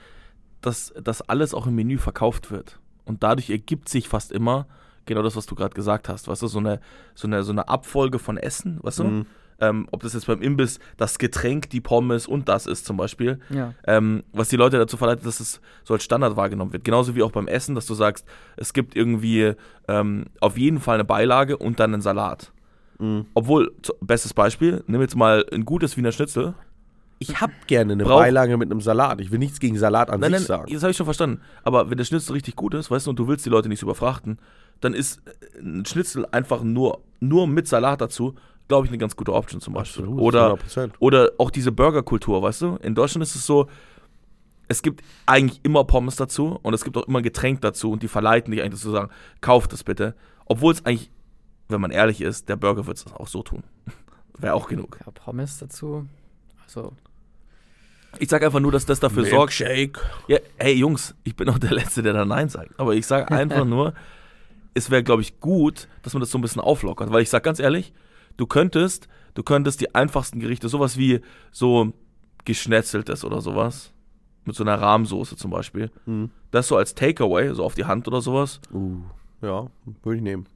dass das alles auch im Menü verkauft wird. Und dadurch ergibt sich fast immer genau das, was du gerade gesagt hast. Weißt du, so eine, so, eine, so eine Abfolge von Essen, weißt du? Mhm. Ähm, ob das jetzt beim Imbiss das Getränk, die Pommes und das ist zum Beispiel. Ja. ähm, was die Leute dazu verleitet, dass es so als Standard wahrgenommen wird. Genauso wie auch beim Essen, dass du sagst, es gibt irgendwie ähm, auf jeden Fall eine Beilage und dann einen Salat. Mhm. Obwohl, bestes Beispiel, nimm jetzt mal ein gutes Wiener Schnitzel. Ich hab gerne eine Brauch- Beilage mit einem Salat. Ich will nichts gegen Salat an Nein, sich nein, sagen. das habe ich schon verstanden. Aber wenn der Schnitzel richtig gut ist, weißt du, und du willst die Leute nicht so überfrachten, dann ist äh, ein Schnitzel einfach nur, nur mit Salat dazu, glaube ich, eine ganz gute Option zum Beispiel. Absolut, Oder 100%. Oder auch diese Burgerkultur, weißt du? In Deutschland ist es so, es gibt eigentlich immer Pommes dazu und es gibt auch immer ein Getränk dazu und die verleiten dich eigentlich dazu zu sagen, kauf das bitte. Obwohl es eigentlich, wenn man ehrlich ist, der Burger wird es auch so tun. Wäre auch genug. Ja, Pommes dazu. Also, Ich sage einfach nur, dass das dafür sorgt. Milkshake. Ja, hey Jungs, ich bin auch der Letzte, der da Nein sagt. Aber ich sage einfach nur, es wäre, glaube ich, gut, dass man das so ein bisschen auflockert. Weil ich sage ganz ehrlich, du könntest, du könntest die einfachsten Gerichte, sowas wie so geschnetzeltes oder sowas, mit so einer Rahmsoße zum Beispiel, Mhm. das so als Takeaway, so auf die Hand oder sowas. Uh, ja, würde ich nehmen.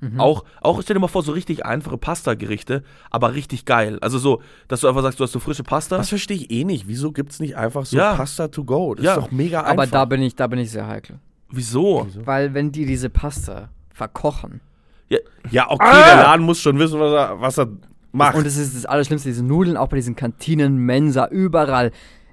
Mhm. Auch, auch, stell dir mal vor, so richtig einfache Pasta-Gerichte, aber richtig geil. Also so, dass du einfach sagst, du hast so frische Pasta. Das verstehe ich eh nicht. Wieso gibt es nicht einfach so Ja. Pasta to go? Das Ja. ist doch mega aber einfach. da bin ich, da bin ich sehr heikel. Wieso? Weil wenn die diese Pasta verkochen ja, okay, Ah! der Laden muss schon wissen, was er, was er macht. und das ist das Allerschlimmste, diese Nudeln, auch bei diesen Kantinen, Mensa, überall.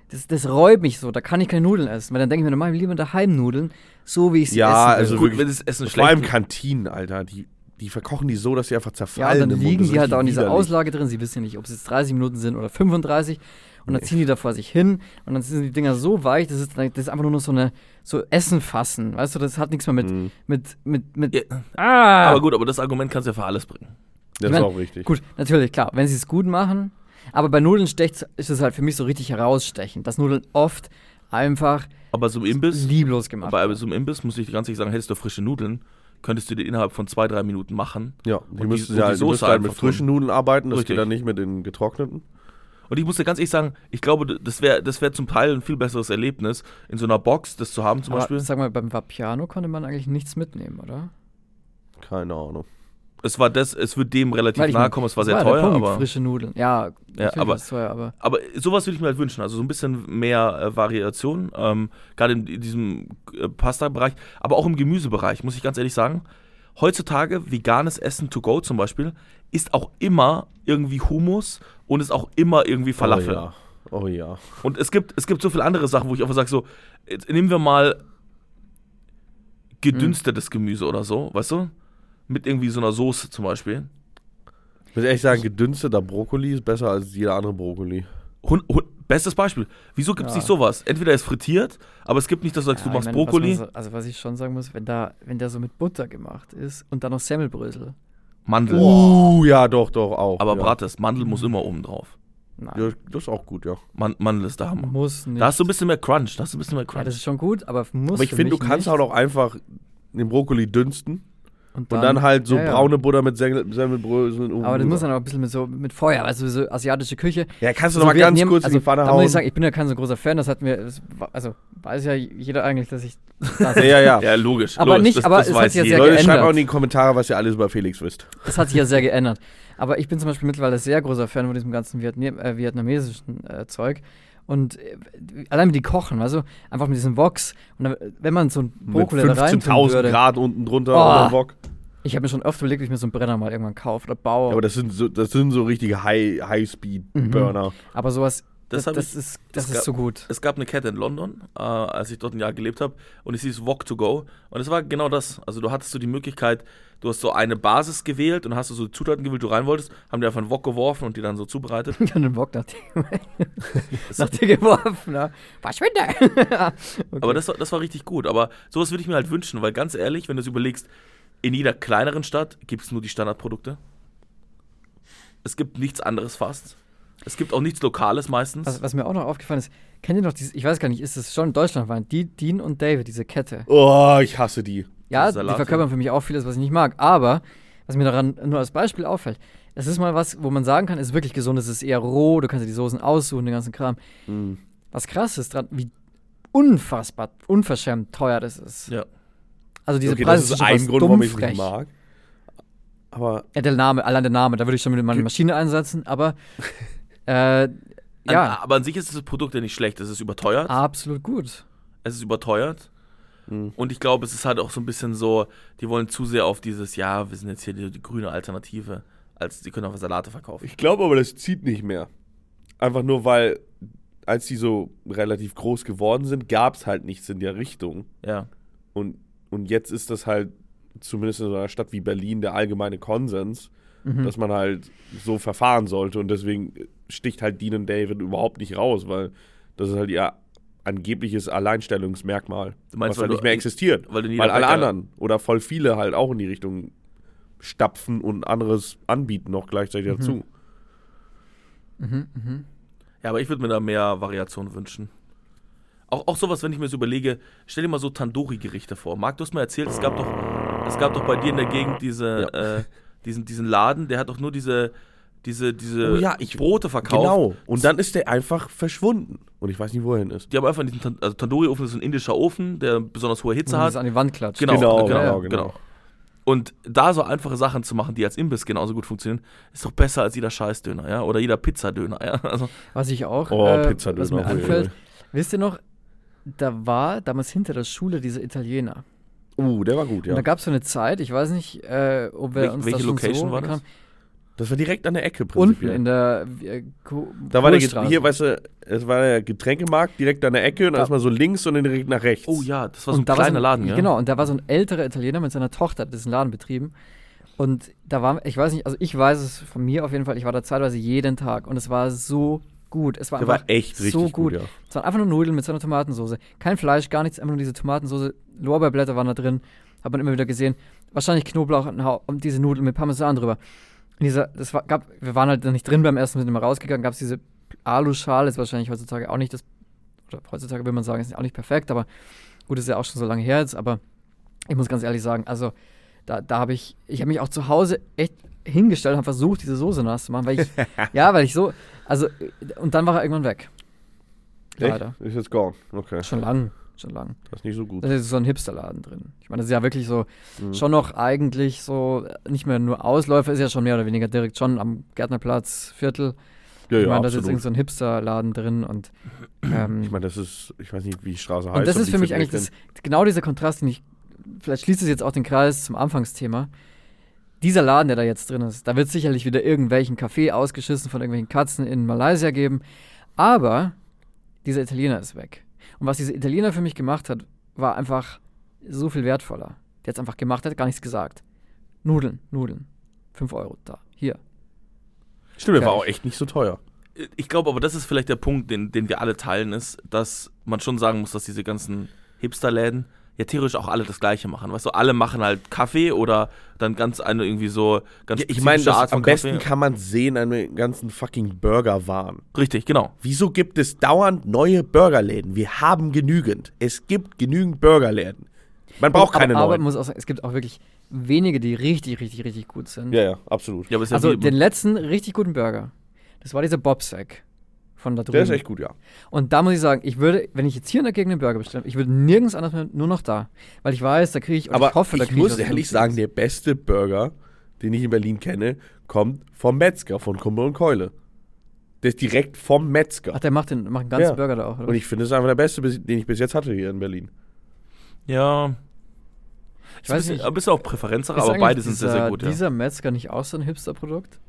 Das, das reut mich so, da kann ich keine Nudeln essen. Weil dann denke ich mir, normal lieber daheim Nudeln, so wie ich sie Ja, essen will. also Gut, wirklich- wenn das Essen Vor allem schlecht Kantinen, Alter. Die, die verkochen die so, dass sie einfach Ja, zerfallen. und dann liegen ist die halt auch in dieser widerlich. Auslage drin. Sie wissen ja nicht, ob es jetzt 30 Minuten sind oder 35. Und dann ziehen die da vor sich hin. Und dann sind die Dinger so weich, das ist, das ist einfach nur noch so eine so Essen fassen. Weißt du, das hat nichts mehr mit, Mhm. mit, mit, mit. Ja, ah! Aber gut, aber das Argument kannst du ja für alles bringen. Das Ich ist mein, auch richtig. Gut, natürlich, klar, wenn sie es gut machen. Aber bei Nudeln stecht, ist es halt für mich so richtig herausstechend, dass Nudeln oft einfach Aber so im Imbiss, lieblos gemacht bei werden. so einem Imbiss muss ich ganz ehrlich sagen, hättest du frische Nudeln, könntest du die innerhalb von zwei, drei Minuten machen. Ja, die müssen ja die Soße müssen halt mit frischen Nudeln arbeiten. Das Richtig. geht dann nicht mit den getrockneten. Und ich muss dir ganz ehrlich sagen, ich glaube, das wäre das wär zum Teil ein viel besseres Erlebnis, in so einer Box das zu haben zum Aber Beispiel. sag mal, beim Vapiano konnte man eigentlich nichts mitnehmen, oder? Keine Ahnung. Es war das, es wird dem relativ nahe kommen, es war sehr der teuer, Punkt, aber, frische Nudeln. Ja, natürlich aber- teuer, aber aber sowas würde ich mir halt wünschen. Also so ein bisschen mehr äh, Variation, ähm, gerade in, in diesem äh, Pasta-Bereich, aber auch im Gemüsebereich, muss ich ganz ehrlich sagen. Heutzutage veganes Essen to go zum Beispiel ist auch immer irgendwie Hummus und ist auch immer irgendwie Falafel. Oh ja. Oh ja. Und es gibt, es gibt so viele andere Sachen, wo ich einfach sage, so, jetzt nehmen wir mal gedünstetes Gemüse oder so, weißt du? Mit irgendwie so einer Soße zum Beispiel. Ich muss ehrlich sagen, gedünsteter Brokkoli ist besser als jeder andere Brokkoli. Hun, hun, bestes Beispiel. Wieso gibt es Ja. nicht sowas? Entweder er ist frittiert, aber es gibt nicht, dass du sagst, Ja, du machst meine, Brokkoli, Was so, also was ich schon sagen muss, wenn da, wenn der so mit Butter gemacht ist und dann noch Semmelbrösel. Mandel. Uh, ja, doch, doch, auch. Aber ja. Brates, Mandel muss immer oben drauf. Nein, Ja, das ist auch gut, ja. Man, Mandel ist der Hammer. muss nicht. Da hast du ein bisschen mehr Crunch. Da hast du ein bisschen mehr ja, Crunch. das ist schon gut, aber muss Aber ich finde, du kannst nicht. halt auch einfach den Brokkoli dünsten und und dann halt so ja, ja. braune Butter mit Semmel- Semmelbröseln oben Aber das muss dann auch ein bisschen mit so mit Feuer, also so asiatische Küche. Ja, kannst du So noch mal ganz Vietnam- kurz also, in die Pfanne da muss hauen? ich sagen, ich bin ja kein so großer Fan, das hat mir, das, war- also weiß ja jeder eigentlich, dass ich das, ja, ja, ja. ja, logisch. Aber logisch. nicht- das, aber das es hat sich ja sehr Leute, schreibt geändert. auch in die Kommentare, was ihr alles über Felix wisst. das hat sich ja sehr geändert. Aber ich bin zum Beispiel mittlerweile sehr großer Fan von diesem ganzen Vietnam, äh, vietnamesischen äh, Zeug. Und äh, allein mit die kochen, also einfach mit diesem Vox. Und dann, wenn man so ein Mit Brokkoli da rein 15.000 würde. Grad unten drunter Oh. oder Wok. Ich habe mir schon oft überlegt, ob ich mir so einen Brenner mal irgendwann kaufe oder baue. Ja, aber das sind so, das sind so richtige High- High-Speed-Burner. Aber sowas, Das das, das, ich- ist, das ist gab- so gut. Es gab eine Kette in London, äh, als ich dort ein Jahr gelebt habe, und es hieß Walk to Go. Und es war genau das. Also du hattest so die Möglichkeit, du hast so eine Basis gewählt und hast du so Zutaten gewählt, die du rein wolltest, haben die einfach einen Wok geworfen und die dann so zubereitet. Ich habe den Bock nach dir, nach dir geworfen. Ja. Verschwinde! okay. Aber das, war- das war richtig gut. Aber sowas würde ich mir halt wünschen, weil ganz ehrlich, wenn du es überlegst, in jeder kleineren Stadt gibt es nur die Standardprodukte. Es gibt nichts anderes fast. Es gibt auch nichts Lokales meistens. was, was mir auch noch aufgefallen ist, kennt ihr noch dieses, ich weiß gar nicht, ist es schon deutschlandweit, die, Dean und David, diese Kette. Oh, ich hasse die. Ja, die verkörpern für mich auch vieles, was ich nicht mag. Aber, was mir daran nur als Beispiel auffällt, das ist mal was, wo man sagen kann, ist wirklich gesund, es ist eher roh, du kannst dir die Soßen aussuchen, den ganzen Kram. Mhm. Was krass ist dran, wie unfassbar, unverschämt teuer das ist. ja. Also diese okay, Preise das ist ein Grund, dumm warum ich es nicht mag. Aber Ja, der Name, allein der Name, da würde ich schon mit meiner Maschine einsetzen, aber äh, ja, An, aber an sich ist das Produkt ja nicht schlecht. Es ist überteuert. absolut gut. Es ist überteuert. Mhm. Und ich glaube, es ist halt auch so ein bisschen so, die wollen zu sehr auf dieses, ja, wir sind jetzt hier die, die grüne Alternative, als die können auch Salate verkaufen. ich glaube aber, das zieht nicht mehr. Einfach nur, weil als die so relativ groß geworden sind, gab es halt nichts in der Richtung. Ja. Und, und jetzt ist das halt, zumindest in so einer Stadt wie Berlin, der allgemeine Konsens, Mhm. dass man halt so verfahren sollte. Und deswegen sticht halt Dean und David überhaupt nicht raus, weil das ist halt ihr angebliches Alleinstellungsmerkmal, Du meinst, was weil halt nicht mehr existiert. weil weil alle anderen oder voll viele halt auch in die Richtung stapfen und anderes anbieten noch gleichzeitig Mhm. dazu. Mhm, mhm. Ja, aber ich würde mir da mehr Variation wünschen. Auch, auch sowas, wenn ich mir so überlege, stell dir mal so Tandoori-Gerichte vor. Marc, du hast mir erzählt, es gab doch, es gab doch bei dir in der Gegend diese, äh, diesen, diesen Laden, der hat doch nur diese, diese, diese Oh ja, ich- Brote verkauft. Genau. Und dann ist der einfach verschwunden. Und ich weiß nicht, wo er hin ist. Die haben einfach diesen Tan also Tandoori-Ofen, das ist ein indischer Ofen, der besonders hohe Hitze Und hat. das an die Wand klatscht. Genau, Genau, genau, genau, genau, genau. Und da so einfache Sachen zu machen, die als Imbiss genauso gut funktionieren, ist doch besser als jeder Scheißdöner, ja? Oder jeder Pizzadöner, ja? Also, Was ich auch, Oh, äh, Pizzadöner. was mir ui. wisst ihr noch, da war damals hinter der Schule dieser Italiener. Uh, der war gut, Und ja. da gab es so eine Zeit, ich weiß nicht, äh, ob wir Wel- uns welche das schon Location so war das? bekam. Das war direkt an der Ecke Unten prinzipiell. in der äh, Da war der, Get- hier, weißt du, es war der Getränkemarkt direkt an der Ecke und Da- erstmal so links und dann direkt nach rechts. oh ja, das war so ein da war kleiner so Laden, ja? Genau, und da war so ein älterer Italiener mit seiner Tochter, hat diesen Laden betrieben. Und da war, ich weiß nicht, also ich weiß es von mir auf jeden Fall, ich war da zeitweise jeden Tag und es war so gut. Es war Der einfach war echt richtig so gut, gut. ja. Es waren einfach nur Nudeln mit so einer Tomatensauce. Kein Fleisch, gar nichts, einfach nur diese Tomatensauce. Lorbeerblätter waren da drin, hat man immer wieder gesehen. Wahrscheinlich Knoblauch und, ein Hau- und diese Nudeln mit Parmesan drüber. Und dieser, das war, gab, wir waren halt nicht drin beim ersten, sind immer rausgegangen, gab es diese Aluschale, ist wahrscheinlich heutzutage auch nicht das, oder heutzutage will man sagen, ist auch nicht perfekt, aber gut, ist ja auch schon so lange her jetzt, aber ich muss ganz ehrlich sagen, also da, da habe ich, ich habe mich auch zu Hause echt hingestellt, habe versucht, diese Soße nass zu machen, weil ich, ja, weil ich so, also, und dann war er irgendwann weg. Leider. Echt? Ist jetzt gone. Okay. Schon lang, schon lang. Das ist nicht so gut. Da ist so ein Hipsterladen drin. Ich meine, das ist ja wirklich so, Mhm. schon noch eigentlich so, äh, nicht mehr nur Ausläufer, ist ja schon mehr oder weniger direkt schon am Gärtnerplatz, Viertel. Ja, ich ja, meine, da ist jetzt irgend so ein Hipsterladen drin und ähm, Ich meine, das ist, ich weiß nicht, wie die Straße heißt. und das ist für mich eigentlich das, genau dieser Kontrast, den ich, vielleicht schließt es jetzt auch den Kreis zum Anfangsthema. Dieser Laden, der da jetzt drin ist, da wird sicherlich wieder irgendwelchen Kaffee ausgeschissen von irgendwelchen Katzen in Malaysia geben. Aber dieser Italiener ist weg. Und was dieser Italiener für mich gemacht hat, war einfach so viel wertvoller. Der hat es einfach gemacht, der hat gar nichts gesagt. Nudeln, Nudeln. 5 Euro da, hier. Stimmt, der war auch echt nicht so teuer. Ich glaube aber, das ist vielleicht der Punkt, den, den wir alle teilen, ist, dass man schon sagen muss, dass diese ganzen Hipsterläden ja theoretisch auch alle das Gleiche machen. Weißt du, alle machen halt Kaffee oder dann ganz eine irgendwie so ganz Ja, ich meine, das- am Kaffee. besten kann man sehen an den ganzen fucking Burgerwaren. Richtig, genau. Wieso gibt es dauernd neue Burgerläden? Wir haben genügend. Es gibt genügend Burgerläden. Man braucht keine aber, aber neuen. muss auch sagen, es gibt auch wirklich wenige, die richtig, richtig, richtig gut sind. Ja, ja, absolut. Ja, ja also wie, den letzten richtig guten Burger, das war dieser Bobsack von da drüben. Der ist echt gut, ja. Und da muss ich sagen, ich würde, wenn ich jetzt hier in der Gegend einen Burger bestelle, ich würde nirgends anders mehr, nur noch da. Weil ich weiß, da kriege ich, und Aber ich hoffe, da ich kriege muss ehrlich sagen, der beste Burger, den ich in Berlin kenne, kommt vom Metzger, von Kumpel und Keule. Der ist direkt vom Metzger. Ach, der macht, den, macht einen ganzen Ja. Burger da auch, oder? Und ich finde, es ist einfach der beste, den ich bis jetzt hatte hier in Berlin. ja. Ich weiß nicht. Ein bisschen auch Präferenzsache, aber beide sind dieser, sehr, sehr gut. Ja. dieser Metzger nicht auch so ein Hipster-Produkt?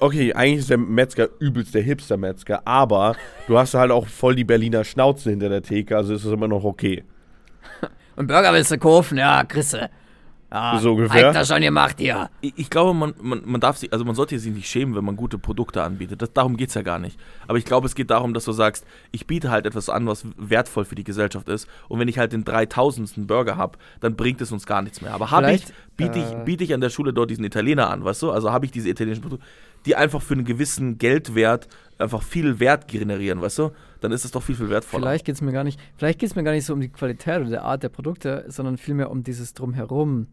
Okay, eigentlich ist der Metzger übelst der Hipster-Metzger, aber du hast halt auch voll die Berliner Schnauze hinter der Theke, also ist es immer noch okay. Und Burger willst du kaufen? Ja, Chrisse. Ja, So ungefähr. Hab ich das schon gemacht hier. Ich, ich glaube, man, man, man darf sich, also man sollte sich nicht schämen, wenn man gute Produkte anbietet. Das, darum geht es ja gar nicht. Aber ich glaube, es geht darum, dass du sagst, ich biete halt etwas an, was wertvoll für die Gesellschaft ist. Und wenn ich halt den 3000. Burger habe, dann bringt es uns gar nichts mehr. Aber habe ich, biete ich, äh, biete ich an der Schule dort diesen Italiener an, weißt du? Also habe ich diese italienischen Produkte, die einfach für einen gewissen Geldwert einfach viel Wert generieren, weißt du? Dann ist es doch viel, viel wertvoller. Vielleicht geht es mir gar nicht, vielleicht geht mir gar nicht so um die Qualität oder die Art der Produkte, sondern vielmehr um dieses Drumherum.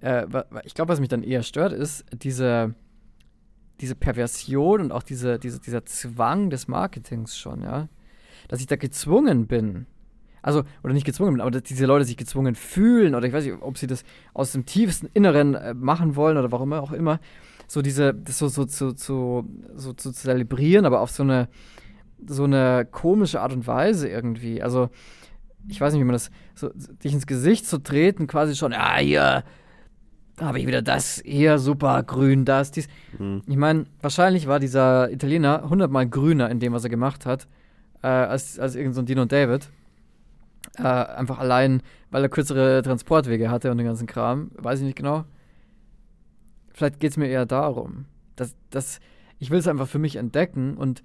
Äh, ich glaube, was mich dann eher stört, ist diese, diese Perversion und auch diese, diese, dieser Zwang des Marketings schon, ja. Dass ich da gezwungen bin. Also, oder nicht gezwungen bin, aber dass diese Leute sich gezwungen fühlen oder ich weiß nicht, ob sie das aus dem tiefsten Inneren äh, machen wollen oder warum auch immer. So diese, das so, so, so, so, so zu zelebrieren, aber auf so eine, so eine komische Art und Weise irgendwie. Also, ich weiß nicht, wie man das, so, dich ins Gesicht zu treten, quasi schon, ja, hier habe ich wieder das, hier super grün, das, dies. Ich meine, wahrscheinlich war dieser Italiener hundertmal grüner in dem, was er gemacht hat, äh, als, als irgend so ein Dino David. Äh, einfach allein, weil er kürzere Transportwege hatte und den ganzen Kram. Weiß ich nicht genau. Vielleicht geht es mir eher darum, dass, dass ich will es einfach für mich entdecken und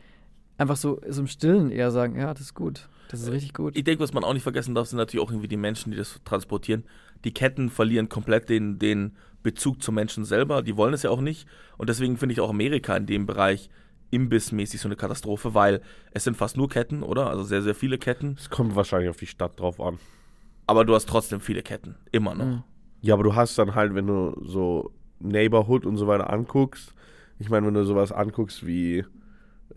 einfach so, so im Stillen eher sagen, ja, das ist gut. Das ist richtig gut. Ich denke, was man auch nicht vergessen darf, sind natürlich auch irgendwie die Menschen, die das transportieren. Die Ketten verlieren komplett den, den Bezug zum Menschen selber. Die wollen es ja auch nicht. Und deswegen finde ich auch Amerika in dem Bereich imbissmäßig so eine Katastrophe, weil es sind fast nur Ketten, oder? Also sehr, sehr viele Ketten. Es kommt wahrscheinlich auf die Stadt drauf an. Aber du hast trotzdem viele Ketten. Immer noch. Mhm. Ja, aber du hast dann halt, wenn du so Neighborhood und so weiter anguckst, ich meine, wenn du sowas anguckst wie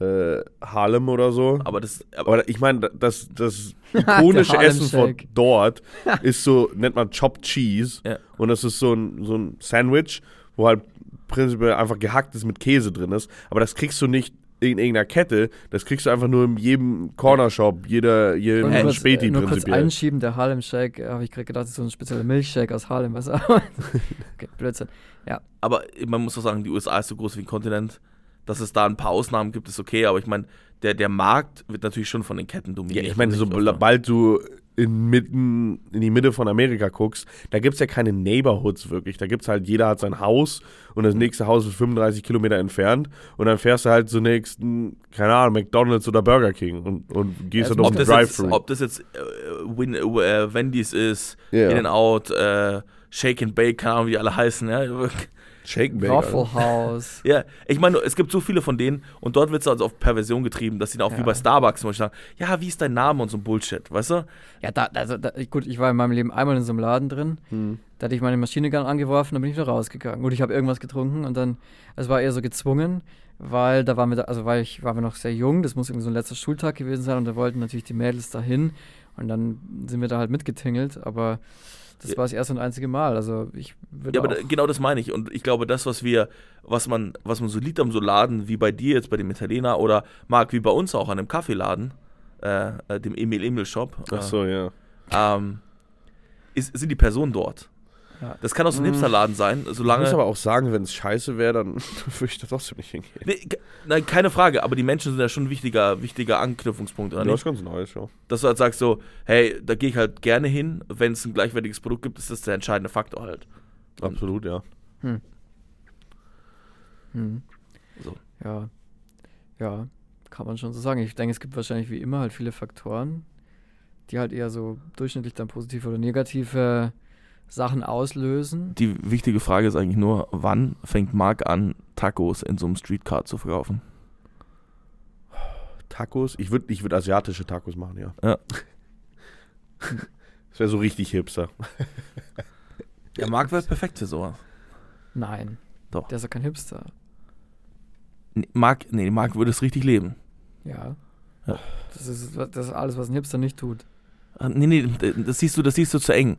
äh, Harlem oder so, Aber das. Aber, aber ich meine, das, das ikonische Essen von dort ist so, nennt man Chopped Cheese. Ja. Und das ist so ein, so ein Sandwich, wo halt prinzipiell einfach gehacktes mit Käse drin ist. Aber das kriegst du nicht in irgendeiner Kette, das kriegst du einfach nur in jedem Cornershop, jeder, jedem kurz, Späti äh, nur kurz prinzipiell. einschieben, der Harlem Shake, äh, habe ich gerade gedacht, das ist so ein spezieller Milchshake aus Harlem, was okay, Blödsinn. aber man muss doch sagen, die USA ist so groß wie ein Kontinent. Dass es da ein paar Ausnahmen gibt, ist okay. Aber ich meine, der, der Markt wird natürlich schon von den Ketten Ja, dominiert. ich meine, sobald du in, mitten, in die Mitte von Amerika guckst, da gibt es ja keine Neighborhoods wirklich. Da gibt es halt, jeder hat sein Haus und das nächste Haus ist 35 Kilometer entfernt und dann fährst du halt zur nächsten, keine Ahnung, McDonalds oder Burger King und, und gehst Ja, dann es auf den Drive-Thru. ob das jetzt äh, Win, äh, Wendy's ist, Ja. In and Out, äh, Shake and Bake, keine Ahnung, wie die alle heißen. Ja, Shake and Bake, House. ja ich meine, es gibt so viele von denen und dort wird es also auf Perversion getrieben, dass sie dann auch wie Ja. bei Starbucks zum Beispiel sagen, ja, wie ist dein Name und so ein Bullshit, weißt du? Ja, da, also, da, gut, ich war in meinem Leben einmal in so einem Laden drin. Hm. Da hatte ich meine Maschine Gun angeworfen, dann bin ich wieder rausgegangen. Gut, ich habe irgendwas getrunken und dann, es war eher so gezwungen, weil da waren wir, da, also weil ich waren wir noch sehr jung, das muss irgendwie so ein letzter Schultag gewesen sein und da wollten natürlich die Mädels dahin und dann sind wir da halt mitgetingelt, aber das war das erste und einzige Mal. Also ich würde Ja, aber auch, da, genau das meine ich. Und ich glaube, das, was wir, was man, was man so liebt am so Laden, wie bei dir jetzt bei dem Italiener oder Marc, wie bei uns auch an dem Kaffeeladen, äh, äh, dem Emil Emil Shop, Ach so, ja. äh, ähm, ist, sind die Personen dort. Ja. Das kann auch so ein Hipsterladen sein, Ich solange. muss aber auch sagen, wenn es scheiße wäre, dann würde ich da trotzdem nicht hingehen. Nee, nein, keine Frage, aber die Menschen sind ja schon ein wichtiger, wichtiger Anknüpfungspunkt, oder Ja, nicht? ist ganz nice, ja. Dass du halt sagst so, hey, da gehe ich halt gerne hin, wenn es ein gleichwertiges Produkt gibt, ist das der entscheidende Faktor halt. Absolut, ja. hm. So. Ja. Ja, kann man schon so sagen. Ich denke, es gibt wahrscheinlich wie immer halt viele Faktoren, die halt eher so durchschnittlich dann positive oder negative Sachen auslösen. Die wichtige Frage ist eigentlich nur, wann fängt Marc an, Tacos in so einem Streetcar zu verkaufen? Tacos? Ich würde ich würd asiatische Tacos machen, ja. Ja. Das wäre so richtig hipster. Ja, Marc wäre perfekt für sowas. Nein. Doch. Der ist ja kein Hipster. Nee, Marc, nee, Marc würde es richtig leben. Ja. Ja. Das, ist, das ist alles, was ein Hipster nicht tut. Ah, Nee, nee, das siehst du, das siehst du zu eng.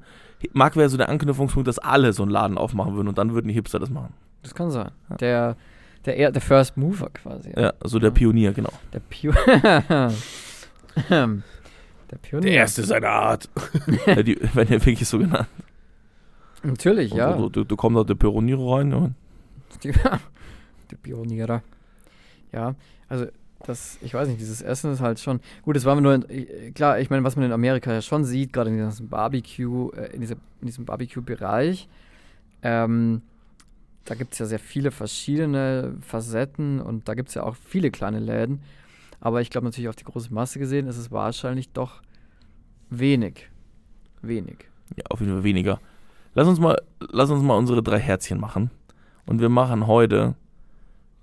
Marc wäre so der Anknüpfungspunkt, dass alle so einen Laden aufmachen würden und dann würden die Hipster das machen. Das kann sein. Ja. Der, der, der First Mover quasi. Ja, so der Pionier, genau. Der Pionier. der Pionier. Der erste seiner Art. ja, die werden ja wirklich so genannt. Natürlich, ja. Du, du, du kommst da der Pionier rein und Die, die Pioniere. Ja, also das, ich weiß nicht, dieses Essen ist halt schon. Gut, das war mir nur. Klar, ich meine, was man in Amerika ja schon sieht, gerade in diesem Barbecue, äh, in diesem Barbecue-Bereich, ähm, da gibt es ja sehr viele verschiedene Facetten und da gibt es ja auch viele kleine Läden. Aber ich glaube natürlich auf die große Masse gesehen ist es wahrscheinlich doch wenig. Wenig. ja, auf jeden Fall weniger. Lass uns mal, lass uns mal unsere drei Herzchen machen. Und wir machen heute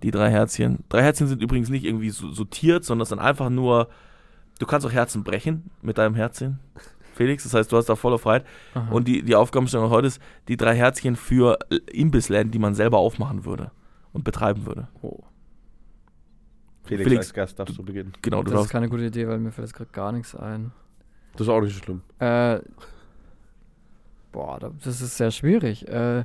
die drei Herzchen. Drei Herzchen sind übrigens nicht irgendwie so, sortiert, sondern es sind einfach nur. Du kannst auch Herzen brechen mit deinem Herzchen, Felix. Das heißt, du hast da volle Freiheit. Aha. Und die, die Aufgabenstellung heute ist, die drei Herzchen für Imbissläden, die man selber aufmachen würde und betreiben würde. oh, Felix, Felix, als Gast darfst du beginnen. Genau, du das ist darfst. keine gute Idee, weil mir fällt jetzt gerade gar nichts ein. Das ist auch nicht so schlimm. Äh, boah, da- das ist sehr schwierig. Äh,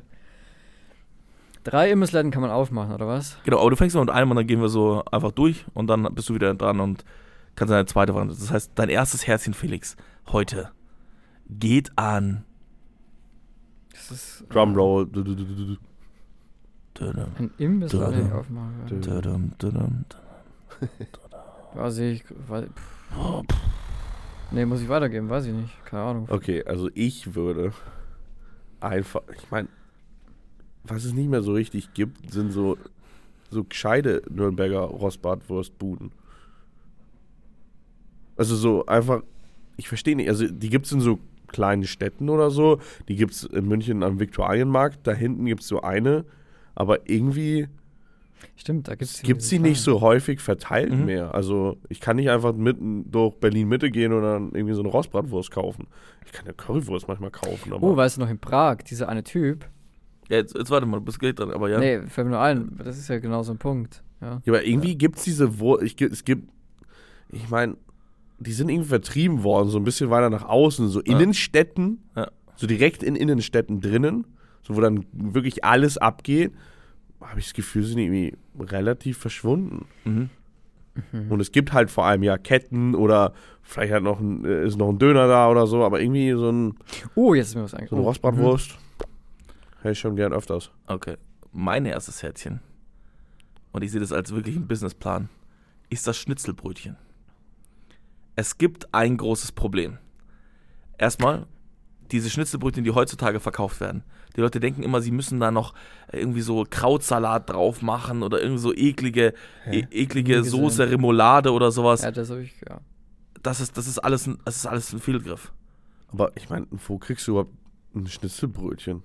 drei Imbissläden kann man aufmachen, oder was? Genau, aber du fängst mal mit einem und dann gehen wir so einfach durch und dann bist du wieder dran und kannst eine zweite Variante. Das heißt, dein erstes Herzchen, Felix, heute geht an. Das ist Drumroll. Du. Tudum, ein Imbissladen, den ich aufmachen tudum. Weiß ich, weiß. Nee, muss ich weitergeben, weiß ich nicht. Keine Ahnung. Okay, also ich würde einfach, ich meine, was es nicht mehr so richtig gibt, sind so, so gescheite Nürnberger Rostbratwurstbuden. Also so einfach, ich verstehe nicht, also die gibt es in so kleinen Städten oder so, die gibt es in München am Viktualienmarkt, da hinten gibt es so eine, aber irgendwie Stimmt, da gibt's gibt es sie nicht so häufig verteilt Mhm. mehr. Also ich kann nicht einfach mitten durch Berlin-Mitte gehen und dann irgendwie so eine Rostbratwurst kaufen. Ich kann eine Currywurst manchmal kaufen, aber Oh, weißt du noch in Prag, dieser eine Typ? Ja, jetzt, jetzt warte mal, du bist gleich dran, aber ja. Nee, fällt mir nur ein. Das ist ja genau so ein Punkt. Ja. Ja, aber irgendwie gibt es diese Wurst, ich, es gibt, ich meine, die sind irgendwie vertrieben worden, so ein bisschen weiter nach außen, so Ja. Innenstädten, Ja. so direkt in Innenstädten drinnen, so wo dann wirklich alles abgeht, habe ich das Gefühl, sind irgendwie relativ verschwunden. Mhm. Und es gibt halt vor allem ja Ketten oder vielleicht halt noch ein, äh, ist noch ein Döner da oder so, aber irgendwie so, ein, Oh, jetzt ist mir was so eingefallen. eine Rostbratwurst hätte ich schon gern öfters. Okay. Mein erstes Herzchen, und ich sehe das als wirklich einen Businessplan, ist das Schnitzelbrötchen. Es gibt ein großes Problem. Erstmal, diese Schnitzelbrötchen, die heutzutage verkauft werden. Die Leute denken immer, sie müssen da noch irgendwie so Krautsalat drauf machen oder irgendwie so eklige, e eklige. Soße, Remoulade oder sowas. Ja, das habe ich, ja. Das, ist, das, ist alles ein, das ist alles ein Fehlgriff. Aber ich meine, wo kriegst du überhaupt ein Schnitzelbrötchen?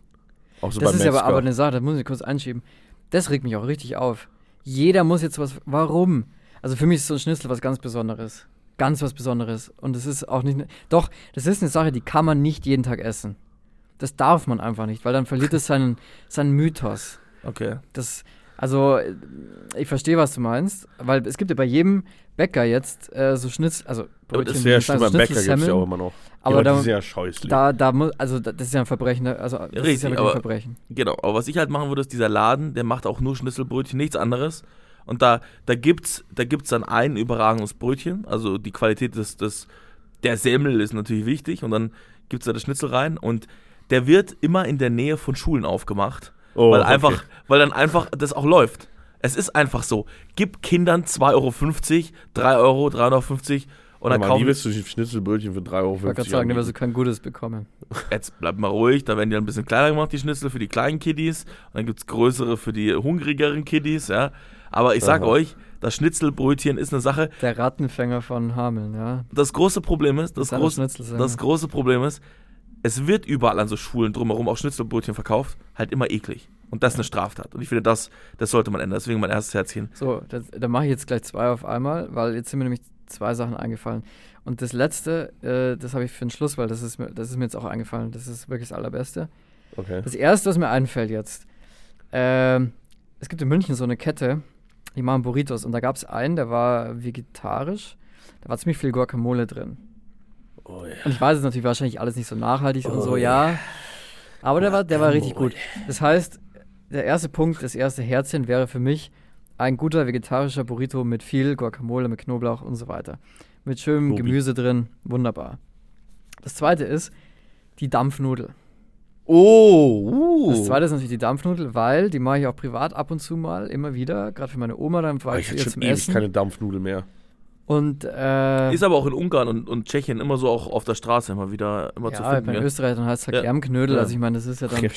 Auch so Das ist aber, aber eine Sache, das muss ich kurz einschieben. Das regt mich auch richtig auf. Jeder muss jetzt was. Warum? Also für mich ist so ein Schnitzel was ganz Besonderes. Ganz was Besonderes. Und es ist auch nicht. ne- Doch, das ist eine Sache, die kann man nicht jeden Tag essen. Das darf man einfach nicht, weil dann verliert es seinen, seinen Mythos. Okay. Das, also, äh, ich verstehe, was du meinst, weil es gibt ja bei jedem Bäcker jetzt äh, so Schnitzel, also Aber das ist Brötchen, ja sagen beim Bäcker gibt es ja auch immer noch. aber ja, da, die sind ja scheußlich. da, da muss, also da- das ist ja ein Verbrechen, ne? also das ist richtig, ja wirklich aber- ein Verbrechen. Genau, aber was ich halt machen würde, ist dieser Laden, der macht auch nur Schnitzelbrötchen, nichts anderes. Und da, da gibt's, da gibt's dann ein überragendes Brötchen. Also die Qualität des, des, der Semmel ist natürlich wichtig. Und dann gibt's da das Schnitzel rein. Und der wird immer in der Nähe von Schulen aufgemacht. Oh, weil okay. einfach, weil dann einfach das auch läuft. Es ist einfach so. Gib Kindern 2,50 Euro, 3 Euro, 350 und dann kaufen wie willst du Schnitzelbrötchen für 3,50 Euro Ich wollte gerade sagen, anbieten? dass sie kein Gutes bekommen. Jetzt bleibt mal ruhig, da werden die dann ein bisschen kleiner gemacht, die Schnitzel für die kleinen Kiddies. Und dann gibt es größere für die hungrigeren Kiddies, ja. Aber ich sag Aha. euch, das Schnitzelbrötchen ist eine Sache. Der Rattenfänger von Hameln, ja. Das große Problem ist, das, groß, das große Problem ist, es wird überall an so Schulen drumherum auch Schnitzelbrötchen verkauft, halt immer eklig. Und das ist eine Straftat. Und ich finde, das, das sollte man ändern. Deswegen mein erstes Herzchen. So, das, da mache ich jetzt gleich zwei auf einmal, weil jetzt sind mir nämlich zwei Sachen eingefallen. Und das letzte, äh, das habe ich für den Schluss, weil das ist, mir, das ist mir jetzt auch eingefallen. Das ist wirklich das Allerbeste. Okay. Das erste, was mir einfällt jetzt, ähm, es gibt in München so eine Kette, die machen Burritos und da gab es einen, der war vegetarisch, da war ziemlich viel Guacamole drin. Oh ja. Und ich weiß es natürlich wahrscheinlich alles nicht so nachhaltig und Oh so, ja. Aber der war, der war richtig gut. Das heißt, der erste Punkt, das erste Herzchen wäre für mich ein guter vegetarischer Burrito mit viel Guacamole, mit Knoblauch und so weiter. Mit schönem Lobi. Gemüse drin, wunderbar. Das zweite ist die Dampfnudel. Oh, uh. Das zweite ist natürlich die Dampfnudel, weil die mache ich auch privat ab und zu mal, immer wieder. Gerade für meine Oma, dann Oh, fahre ich ich schon zum ewig Essen. keine Dampfnudel mehr. Und äh, Ist aber auch in Ungarn und, und Tschechien immer so auch auf der Straße immer wieder immer zu ja, finden. bei gell? Österreich dann heißt es halt Ja. Germknödel. Ja. Also ich meine, das ist ja dann, Ja,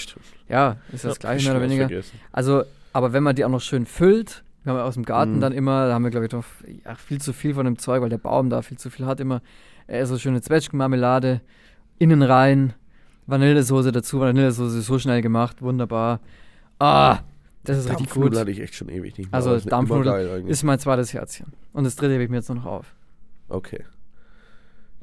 ja, ist das gleiche mehr oder weniger. vergessen. Also, aber wenn man die auch noch schön füllt, wir haben ja aus dem Garten Mhm. dann immer, da haben wir glaube ich doch ja, viel zu viel von dem Zeug, weil der Baum da viel zu viel hat immer. Äh, so schöne Zwetschgenmarmelade, innen rein, Vanillesoße dazu, Vanillesoße ist so schnell gemacht, wunderbar. Ah, das ist richtig Dampfnudel gut. hatte ich echt schon ewig nicht mehr. Also ist immer Dampfnudel geil eigentlich. Ist mein zweites Herzchen. Und das dritte hebe ich mir jetzt noch auf. Okay.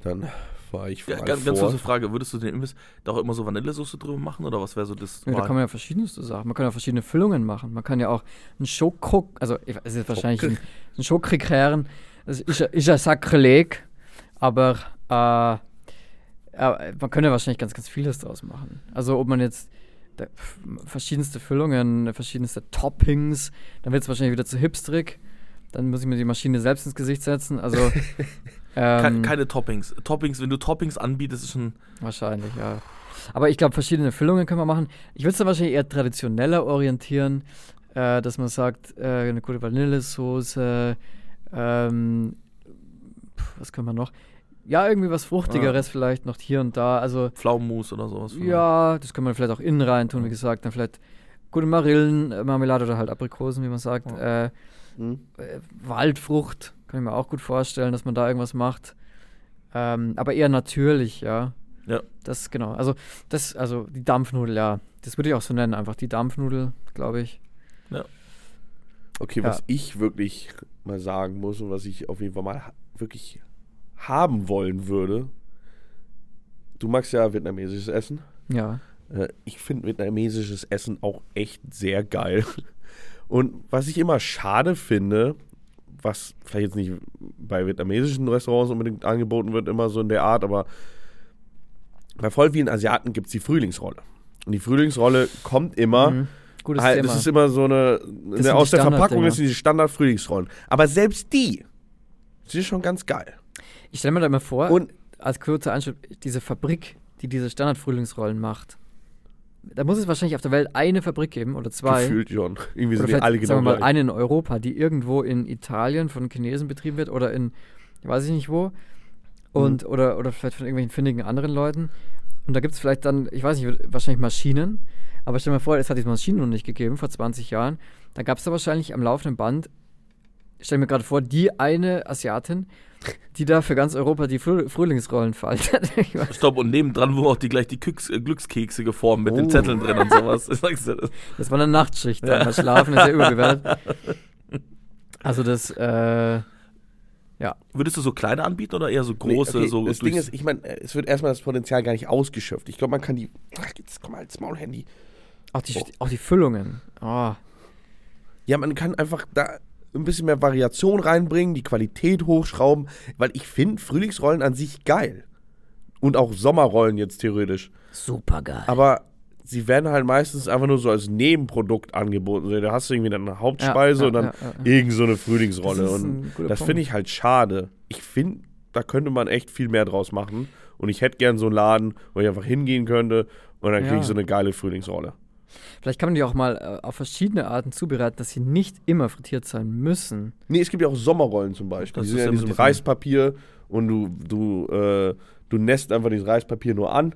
Dann fahre ich Ja, ganz, ganz kurze Frage, würdest du den Imbiss da auch immer so Vanillesoße drüber machen oder was wäre so das? Ja, da kann man ja verschiedenste Sachen. Man kann ja verschiedene Füllungen machen. Man kann ja auch einen Schokok, also es ist wahrscheinlich ein, ein Schokokrikären. Das ist, ja- ist ja Sakrileg, aber äh, äh, man könnte wahrscheinlich ganz, ganz vieles draus machen. Also ob man jetzt da, verschiedenste Füllungen, verschiedenste Toppings, dann wird es wahrscheinlich wieder zu hipstrig. Dann muss ich mir die Maschine selbst ins Gesicht setzen. Also ähm, keine Toppings. Toppings, wenn du Toppings anbietest, ist schon. Wahrscheinlich, ja. Aber ich glaube, verschiedene Füllungen können wir machen. Ich würde es dann wahrscheinlich eher traditioneller orientieren, äh, dass man sagt, äh, eine gute Vanillesoße, ähm, was können wir noch? Ja, irgendwie was Fruchtigeres vielleicht noch hier und da. Also, Pflaumenmus oder sowas. ja, das kann man vielleicht auch innen rein tun, wie gesagt. Dann vielleicht gute Marillenmarmelade oder halt Aprikosen, wie man sagt. Äh, Hm? äh, Waldfrucht, kann ich mir auch gut vorstellen, dass man da irgendwas macht. Ähm, aber eher natürlich, ja. Ja. Das, genau. Also, das, also die Dampfnudel, ja. Das würde ich auch so nennen, einfach die Dampfnudel, glaube ich. Okay, Ja. was ich wirklich mal sagen muss und was ich auf jeden Fall mal wirklich haben wollen würde. Du magst ja vietnamesisches Essen. Ja. Äh, Ich finde vietnamesisches Essen auch echt sehr geil. Und was ich immer schade finde, was vielleicht jetzt nicht bei vietnamesischen Restaurants unbedingt angeboten wird, immer so in der Art, aber bei voll vielen Asiaten gibt es die Frühlingsrolle. Und die Frühlingsrolle kommt immer. Mhm. Gutes Halt, Thema. das ist immer so eine, eine aus der Verpackung ist diese Standard-Frühlingsrollen. Aber selbst die sind schon ganz geil. Ich stelle mir da mal vor, Und als kurzer Einschub, diese Fabrik, die diese Standardfrühlingsrollen macht. Da muss es wahrscheinlich auf der Welt eine Fabrik geben oder zwei. gefühlt schon. Irgendwie sind die alle genau sagen wir mal, gleich. eine in Europa, die irgendwo in Italien von Chinesen betrieben wird oder in, weiß ich nicht wo. Und, Mhm. oder, oder vielleicht von irgendwelchen findigen anderen Leuten. Und da gibt es vielleicht dann, ich weiß nicht, wahrscheinlich Maschinen. Aber stell dir mal vor, es hat diese Maschinen noch nicht gegeben, vor 20 Jahren. Da gab es da wahrscheinlich am laufenden Band, stell mir gerade vor, die eine Asiatin, die da für ganz Europa die Früh Frühlingsrollen weiß- Stopp, und nebendran wurden auch die gleich die Küks, äh, Glückskekse geformt mit den Oh. Zetteln drin und sowas. Das? War eine Nachtschicht. Dann. Das Schlafen ist ja überbewertet. Also das, äh, Würdest du so kleine anbieten oder eher so Nee, große? okay, so das Ding ist, ich meine, es wird erstmal das Potenzial gar nicht ausgeschöpft. Ich glaube, man kann die. Ach, jetzt komm mal als Maulhandy. auch die, Oh. auch die Füllungen. Oh, Ja, man kann einfach da ein bisschen mehr Variation reinbringen, die Qualität hochschrauben, weil ich finde Frühlingsrollen an sich geil. Und auch Sommerrollen jetzt theoretisch. Super geil. Aber sie werden halt meistens einfach nur so als Nebenprodukt angeboten. Da hast du irgendwie dann eine Hauptspeise ja, und dann ja, ja, ja. irgend so eine Frühlingsrolle. Das und das finde ich halt schade. Ich finde, da könnte man echt viel mehr draus machen. Und ich hätte gern so einen Laden, wo ich einfach hingehen könnte und dann kriege Ja. ich so eine geile Frühlingsrolle. Vielleicht kann man die auch mal äh, auf verschiedene Arten zubereiten, dass sie nicht immer frittiert sein müssen. Nee, es gibt ja auch Sommerrollen zum Beispiel. Das Die sind ist ja in diesem Reispapier und du, du, äh, du nässt einfach dieses Reispapier nur an